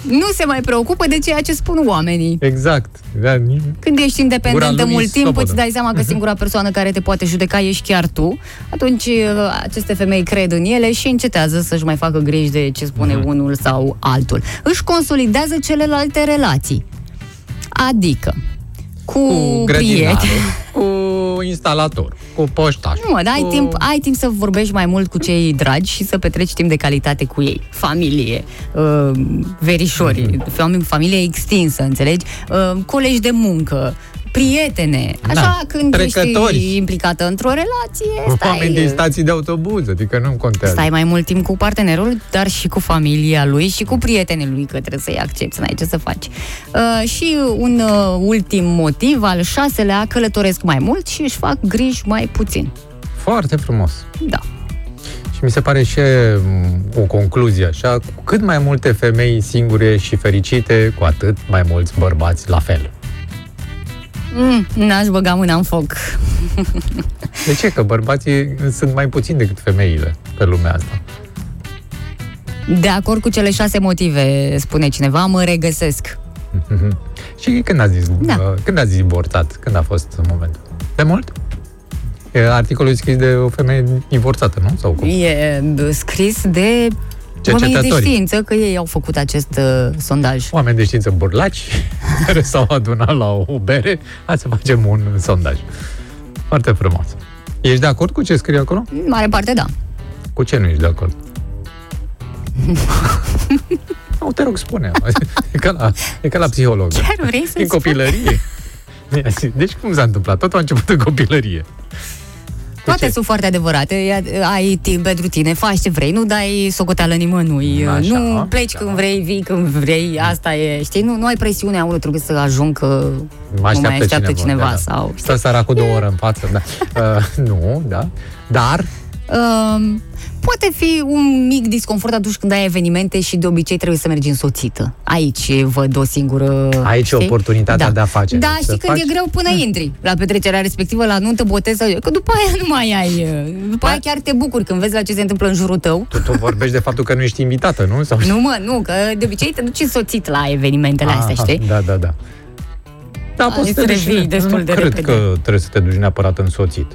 Nu se mai preocupă de ceea ce spun oamenii. Exact. Da, ni- Când ești Gura independentă lui mult timp, slobodă. îți dai seama că singura persoană care te poate judeca ești chiar tu, atunci uh, aceste femei cred în ele și încetează să-și mai facă griji de ce spune Mhm. unul sau altul. Își consolidează celelalte relații. Adică, cu, cu grădinarul, prieteni. cu instalator, cu poștaș. Nu, mă, dar ai cu... timp, ai timp să vorbești mai mult cu cei dragi și să petreci timp de calitate cu ei. Familie, uh, verișori, fam- familie extinsă, înțelegi? Uh, colegi de muncă, prietene. Așa, Da, când trecători. ești implicată într-o relație, Oameni din stai, stații de autobuz, adică nu contează. stai mai mult timp cu partenerul, dar și cu familia lui și cu prietenii lui, că trebuie să-i accepti, n-ai ce să faci. Uh, și un uh, ultim motiv, al șaselea, călătoresc mai mult și își fac griji mai puțin. Foarte frumos. Da. Și mi se pare și m, o concluzie așa, cu cât mai multe femei singure și fericite, cu atât mai mulți bărbați la fel. Mm, n-aș băga mâna în foc. De ce? Că bărbații sunt mai puțini decât femeile pe lumea asta. De acord cu cele șase motive, spune cineva, mă regăsesc. Și când a zis, Da. uh, când a zis divorțat? Când a fost momentul? De mult? E articolul scris de o femeie divorțată, nu? Sau cum? E b- scris de oameni de Cercetători. știință că ei au făcut acest uh, sondaj. Oameni de știință burlaci care s-au adunat la o bere, hai să facem un sondaj. Foarte frumos. Ești de acord cu ce scrie acolo? În mare parte, da. Cu ce nu ești de acord? nu, te rog, spune. E ca la, e ca la psiholog. Chiar vrei să În copilărie. Deci cum s-a întâmplat? Totul a început în copilărie. Toate ce? sunt foarte adevărate. Ia- Ai timp pentru tine, faci ce vrei, nu dai socoteală nimănui. Așa, nu pleci când vrei, vii când vrei, asta e, știi? Nu, nu ai presiunea, unul trebuie să ajung că Mă nu așteaptă, mai așteaptă cineva, da, da. sau... Stă săracul două ore în față, da. Uh, nu, da. Dar, Um, poate fi un mic disconfort atunci când ai evenimente și de obicei trebuie să mergi însoțită. Aici văd o singură... Aici e știi? oportunitatea da. de a face. Da, Să știi când faci- e greu până intri la petrecerea respectivă, la nuntă, botez, sau- că după aia nu mai ai... După aia chiar te bucuri când vezi la ce se întâmplă în jurul tău. Tu, tu vorbești de faptul că nu ești invitată, nu? Sau... Nu mă, nu, că de obicei te duci însoțit la evenimentele astea, Aha, știi? Da, da, da. Da, Ah, poți să îți te duci, revii nu destul de cred repede. că trebuie să te duci neapărat însoțit.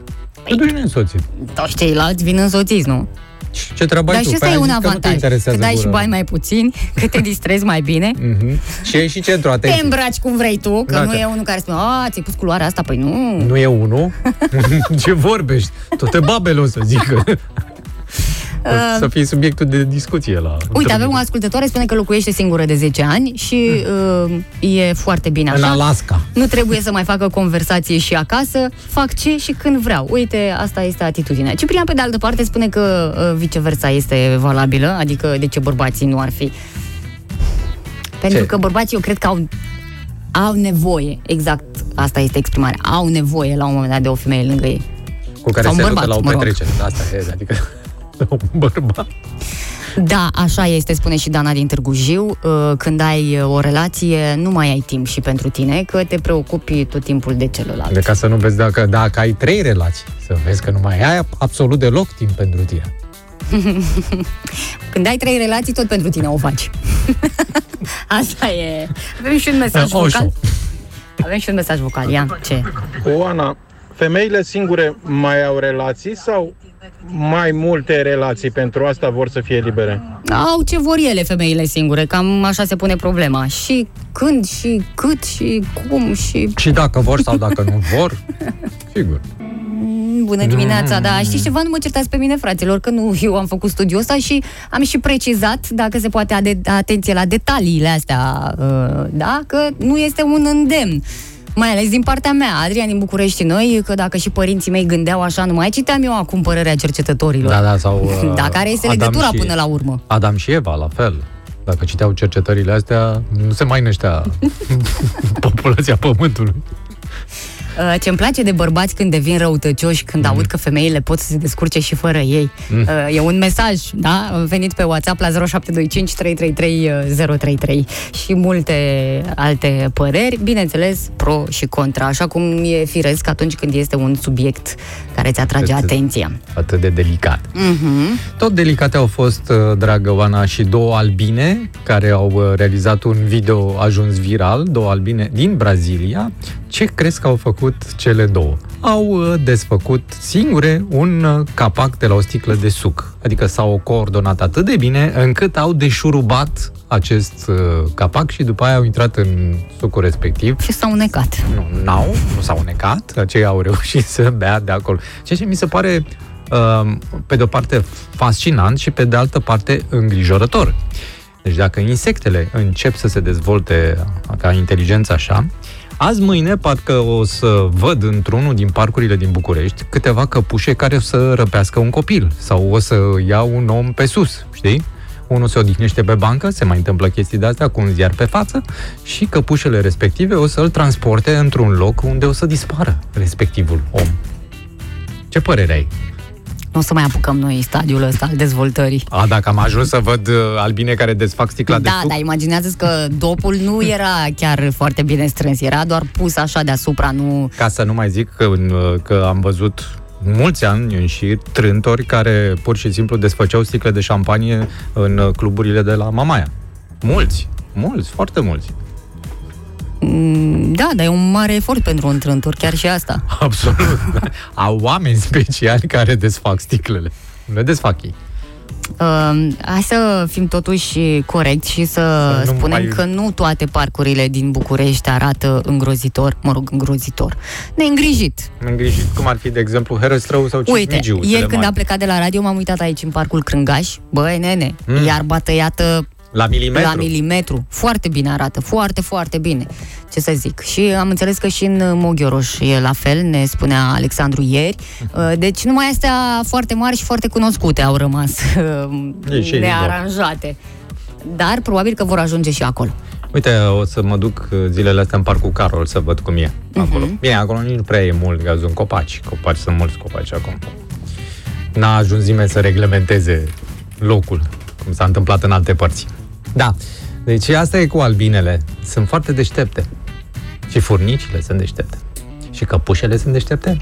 Te duci neînsoțit. Toți ceilalți vin însoțiți, nu? Și ce treabă ai Dar tu? și ăsta Păi e ai un zis că nu te avantaj, interesează că dai și gura. bani mai puțini, că te distrezi mai bine. Mhm. Și ai și centru Te atenție. îmbraci cum vrei tu, că Dacă- nu e unul care spune, a, ți-ai pus culoarea asta, păi nu. Nu e unul? Ce vorbești? Toate babele o să zică. O să fie subiectul de discuție la... Uh, Uite, avem o ascultătoare, spune că locuiește singură de 10 ani și uh, e foarte bine În așa. Alaska. Nu trebuie să mai facă conversație și acasă, fac ce și când vreau. Uite, asta este atitudinea. Ciprian, pe de altă parte, spune că uh, viceversa este valabilă, adică de ce bărbații nu ar fi. Pentru Ce? că bărbații, eu cred că au, au nevoie, exact asta este exprimarea, au nevoie la un moment dat de o femeie lângă ei. Cu care Sau se un ducă bărbat, la o mă rog. petrecere. Asta e, adică... un bărbat. Da, așa este, spune și Dana din Târgu Jiu. Uh, Când ai uh, o relație, nu mai ai timp și pentru tine, că te preocupi tot timpul de celălalt. De ca să nu vezi dacă, dacă ai trei relații, să vezi că nu mai ai absolut deloc timp pentru tine. Când ai trei relații, tot pentru tine o faci. Asta e. Avem și un mesaj Uh, Osho. vocal. Avem și un mesaj vocal. Ia, ce? Oana, femeile singure mai au relații sau mai multe relații pentru asta vor să fie libere? Au ce vor ele, femeile singure, cam așa se pune problema. Și când, și cât, și cum, și... Și dacă vor sau dacă nu vor, sigur. Mm, Bună dimineața, da. Știți ceva? Nu mă certați pe mine, fraților, că nu eu am făcut studiul ăsta și am și precizat, dacă se poate, ade- atenție la detaliile astea, uh, da? Că nu este un îndemn. Mai ales din partea mea, Adrian din București și noi, că dacă și părinții mei gândeau așa, nu mai citeam eu acum părerea cercetătorilor. Da, da, sau... uh, Da, care este Adam legătura și- până la urmă? Adam și Eva, la fel. Dacă citeau cercetările astea, nu se mai năștea populația Pământului. Uh, Ce-mi place de bărbați când devin răutăcioși, când aud că femeile pot să se descurce și fără ei. Mm. Uh, E un mesaj, da? Venit pe WhatsApp la 0725 333 033 și multe alte păreri, bineînțeles, pro și contra, așa cum e firesc atunci când este un subiect care ți atrage Cât- atenția. Atât de delicat. Mhm. Tot delicate au fost, uh, dragă Oana, și două albine care au uh, realizat un video ajuns viral, două albine din Brazilia. Ce crezi că au făcut cele două? Au uh, desfăcut singure un uh, capac de la o sticlă de suc. Adică s-au coordonat atât de bine încât au deșurubat acest uh, capac și după aia au intrat în sucul respectiv. Și s-au unecat. Nu, n-au, nu s-au unecat, aceia au reușit să bea de acolo. Ceea ce mi se pare, uh, pe de-o parte, fascinant și pe de altă parte îngrijorător. Deci dacă insectele încep să se dezvolte ca inteligență așa, azi mâine parcă o să văd într-unul din parcurile din București câteva căpușe care o să răpească un copil sau o să ia un om pe sus, știi? Unul se odihnește pe bancă, se mai întâmplă chestii de astea cu un ziar pe față și căpușele respective o să-l transporte într-un loc unde o să dispară respectivul om. Ce părere ai? Nu o să mai apucăm noi stadiul ăsta al dezvoltării. A, dacă am ajuns să văd uh, albine care desfac sticla de Da, suc, dar imaginează că dopul nu era chiar foarte bine strâns, era doar pus așa deasupra, nu... ca să nu mai zic că, uh, că am văzut mulți ani în șir trântori care pur și simplu desfăceau sticle de șampanie în uh, cluburile de la Mamaia. Mulți, mulți, foarte mulți. Mm, Da, dar e un mare efort pentru un trântor, chiar și asta. Absolut. Au oameni speciali care desfac sticlele. Nu le desfac ei. Uh, hai să fim totuși corecți și să, Să nu spunem mai- că nu toate parcurile din București arată îngrozitor, mă rog, îngrozitor, neîngrijit. Îngrijit, cum ar fi, de exemplu, Herăstrău sau Uite, Cismigiu. cele ieri când mari. am plecat de la radio m-am uitat aici în parcul Crângaș, băi nene, Mm. iarba tăiată La milimetru. La milimetru. Foarte bine arată, foarte, foarte bine. Ce să zic. Și am înțeles că și în Moghioroș e la fel, ne spunea Alexandru ieri. Uh, Deci numai astea foarte mari și foarte cunoscute au rămas E și nearanjate. Dar probabil că vor ajunge și acolo. Uite, o să mă duc uh, zilele astea în Parcul Carol să văd cum e acolo. Mhm. Bine, acolo nici nu prea e mult, că sunt copaci. Copaci, sunt mulți copaci acum. n-a ajuns nimeni să reglementeze locul, cum s-a întâmplat în alte părți. Da, deci asta e cu albinele. Sunt foarte deștepte. Și furnicile sunt deștepte. Și căpușele sunt deștepte.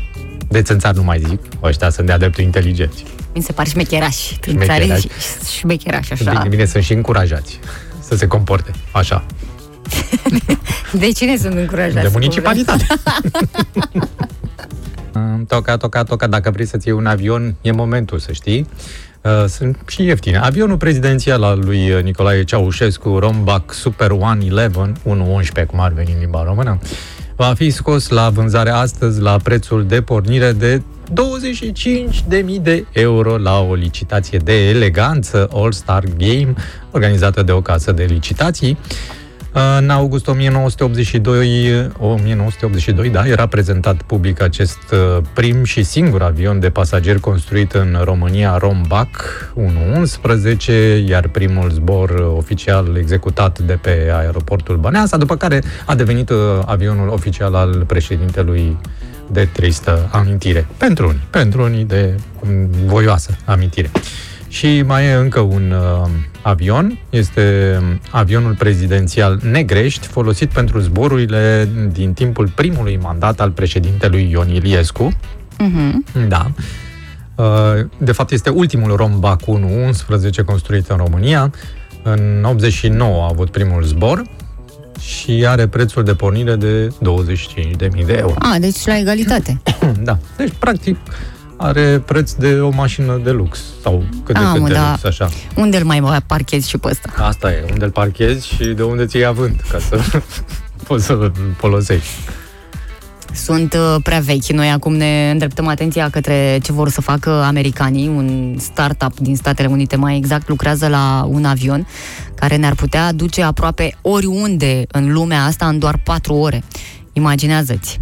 De țânțar nu mai zic, ăștia sunt de-a dreptul inteligenți. Mi se par șmecherași. Șmecherași. Șmecherași. Șmecherași, așa. Bine, bine, sunt și încurajați să se comporte așa. De cine sunt încurajați? De să municipalitate. Toca, toca, toca, dacă vrei să-ți iei un avion, e momentul, să știi. Uh, Sunt și ieftine. Avionul prezidențial al lui Nicolae Ceaușescu, Rombac Super 111, 111 cum ar veni în limba română, va fi scos la vânzare astăzi la prețul de pornire de 25.000 de euro la o licitație de eleganță All-Star Game organizată de o casă de licitații. În august 1982, 1982, da, era prezentat public acest uh, prim și singur avion de pasageri construit în România, Rombac 111, iar primul zbor uh, oficial executat de pe aeroportul Băneasa, după care a devenit uh, avionul oficial al președintelui de tristă amintire. Pentru unii, pentru unii de mm, voioasă amintire. Și mai e încă un uh, avion, este avionul prezidențial Negrești, folosit pentru zborurile din timpul primului mandat al președintelui Ion Iliescu. Mhm. Da. Uh, De fapt, este ultimul Rombac 1-11 construit în România. În 89 a avut primul zbor și are prețul de pornire de 25.000 de euro. A, deci la egalitate. Da. Deci, practic, are preț de o mașină de lux sau cât de A, cât mă, de da. lux, așa. Unde îl mai parchezi și pe ăsta? Asta e, unde îl parchezi și de unde ți iei avânt, ca să poți să-l folosești. Sunt uh, prea vechi. Noi acum ne îndreptăm atenția către ce vor să facă americanii. Un startup din Statele Unite, mai exact, lucrează la un avion care ne-ar putea duce aproape oriunde în lumea asta în doar 4 ore. Imaginează-ți.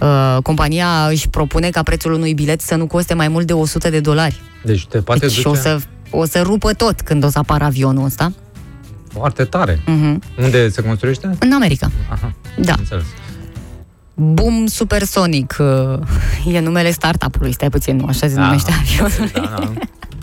Uh, compania își propune ca prețul unui bilet să nu coste mai mult de 100 de dolari. Deci te poate Deci duce o să, o să rupă tot când o să apară avionul ăsta. foarte tare. Uh-huh. Unde se construiește? În America. Aha, Da. înțeles. Boom Supersonic uh, e numele startup-ului, stai puțin, nu așa se Da, numește am avionul. Da, da.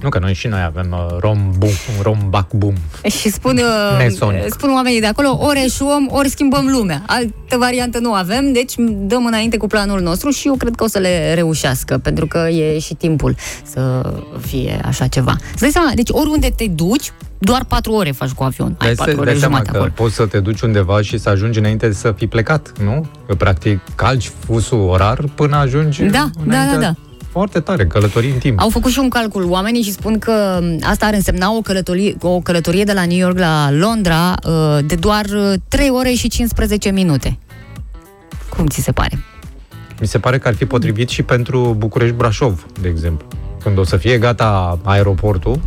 Nu că noi și noi avem uh, rom boom, rom back boom. Și spun, uh, Nesonic. spun oamenii de acolo, ori eșuăm, ori schimbăm lumea. Altă variantă nu avem, deci dăm înainte cu planul nostru și eu cred că o să le reușească, pentru că e și timpul să fie așa ceva. Îți dai seama, deci oriunde te duci, doar 4 ore faci cu avion. Ai Dai 4 să- ore dai seama jumate că acolo. poți să te duci undeva și să ajungi înainte să fi plecat, nu? Că practic calci fusul orar până ajungi Da, da, înainte. da, da. Foarte tare, călătorii în timp. Au făcut și un calcul oamenii și spun că m, asta ar însemna o călătorie, o călătorie de la New York la Londra uh, de doar uh, 3 ore și 15 minute. Cum ți se pare? Mi se pare că ar fi potrivit și pentru București-Brașov, de exemplu. Când o să fie gata aeroportul,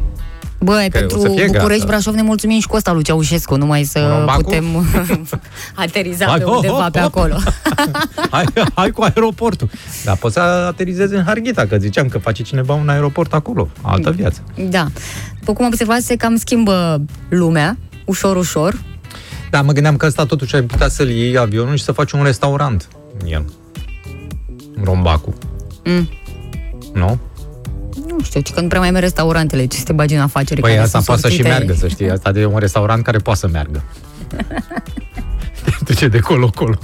Băi, Că o pentru să fie București, gata. Brașov ne mulțumim și cu ăsta lui Ceaușescu, numai să Rombacul? putem ateriza Hai, pe hop, undeva hop, pe hop. acolo. hai, hai cu aeroportul. Dar poți să aterizezi în Harghita, că ziceam că face cineva un aeroport acolo. Altă viață. da. După cum observați, se cam schimbă lumea, ușor, ușor. Da, mă gândeam că ăsta totuși ai putea să-l iei avionul și să faci un restaurant în el. Rombacu. Mm. Nu? Nu știu, ci că nu prea mai merg restaurantele, ce să te bagi în afaceri. Păi care asta sunt poate să și sortite. meargă, să știi. Asta de un restaurant care poate să meargă. Te duce de colo-colo.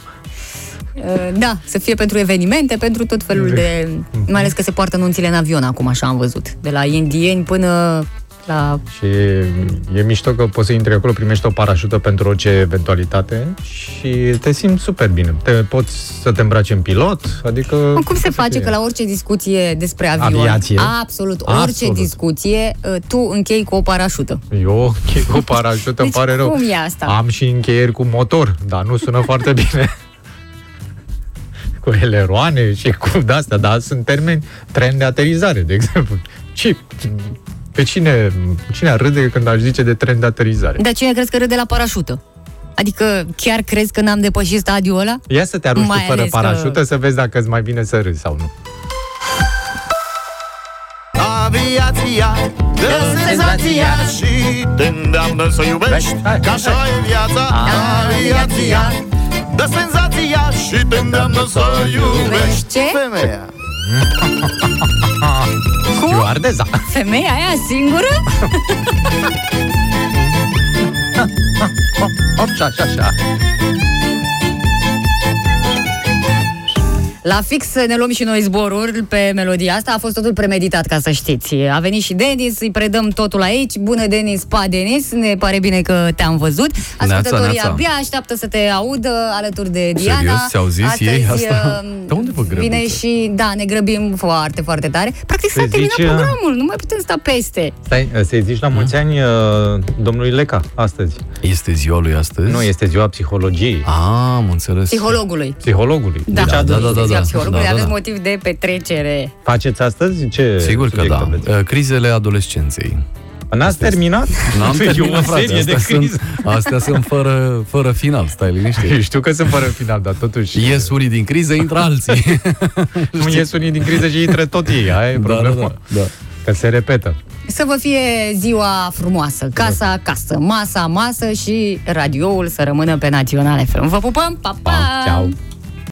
Uh, Da, să fie pentru evenimente, pentru tot felul de... Mai ales că se poartă nunțile în avion acum, așa am văzut. De la indieni până la... Și e mișto că poți să intri acolo, primești o parașută pentru orice eventualitate și te simți super bine. Te poți să te îmbraci în pilot, adică... Cum se poate să face fie. că la orice discuție despre avion, Aviație. absolut, orice Absolut. discuție, uh, tu închei cu o parașută. Eu închei cu o parașută, îmi Deci pare rău. cum e asta? Am și încheieri cu motor, dar nu sună foarte bine. cu eleroane și cu de-astea, dar sunt termeni, tren de aterizare, de exemplu. Ce, pe cine, cine ar râde când aș zice de tren de aterizare? De aceea crezi că râde la parașută. Adică chiar crezi că n-am depășit stadiul ăla? Ia să te arunci tu Mai fără ales că- parașută să vezi dacă îți mai bine să râzi sau nu. Aviația dă senzația și te îndeamnă să iubești Că așa e viața Aviația dă senzația și te îndeamnă să iubești Ce? Femeia Stewardeza. Femeia aia singură? Hop, și așa, așa. La fix ne luăm și noi zboruri pe melodia asta. A fost totul premeditat, ca să știți. A venit și Denis, îi predăm totul aici. Bună, Denis, pa, Denis. Ne pare bine că te-am văzut. Ascultătorii neața. abia așteaptă să te audă alături de Diana. Serios? Ți-au zis Astăzi, ei asta? uh, De unde vă grăbiți? Vine și, da, ne grăbim foarte, foarte tare. Practic s-a Se terminat zice- programul, nu mai putem sta peste. Stai, să-i zici la mulți ani uh, domnului Leca astăzi. Este ziua lui astăzi? Nu, este ziua psihologiei. Ah, am înțeles. Psihologului. Psihologului. Da, Deci da, atunci da, da, da, psihologului, da, da, aveți da. motiv de petrecere. Faceți astăzi? Ce Sigur că subiect da. aveți? Uh, Crizele adolescenței. N-ați terminat? N-am E o terminat, frate. serie de Astea crize. sunt, astea sunt fără, fără final, stai liniștit. Știu că sunt fără final, dar totuși... Ies unii din criză, intră alții. Nu ies unii din criză și intră tot ei, aia e Da, problema. da, da, da. Că se repetă. Să vă fie ziua frumoasă, casa acasă, masa masă și radioul să rămână pe Național FM. Vă pupăm, pa, pa! Ciao!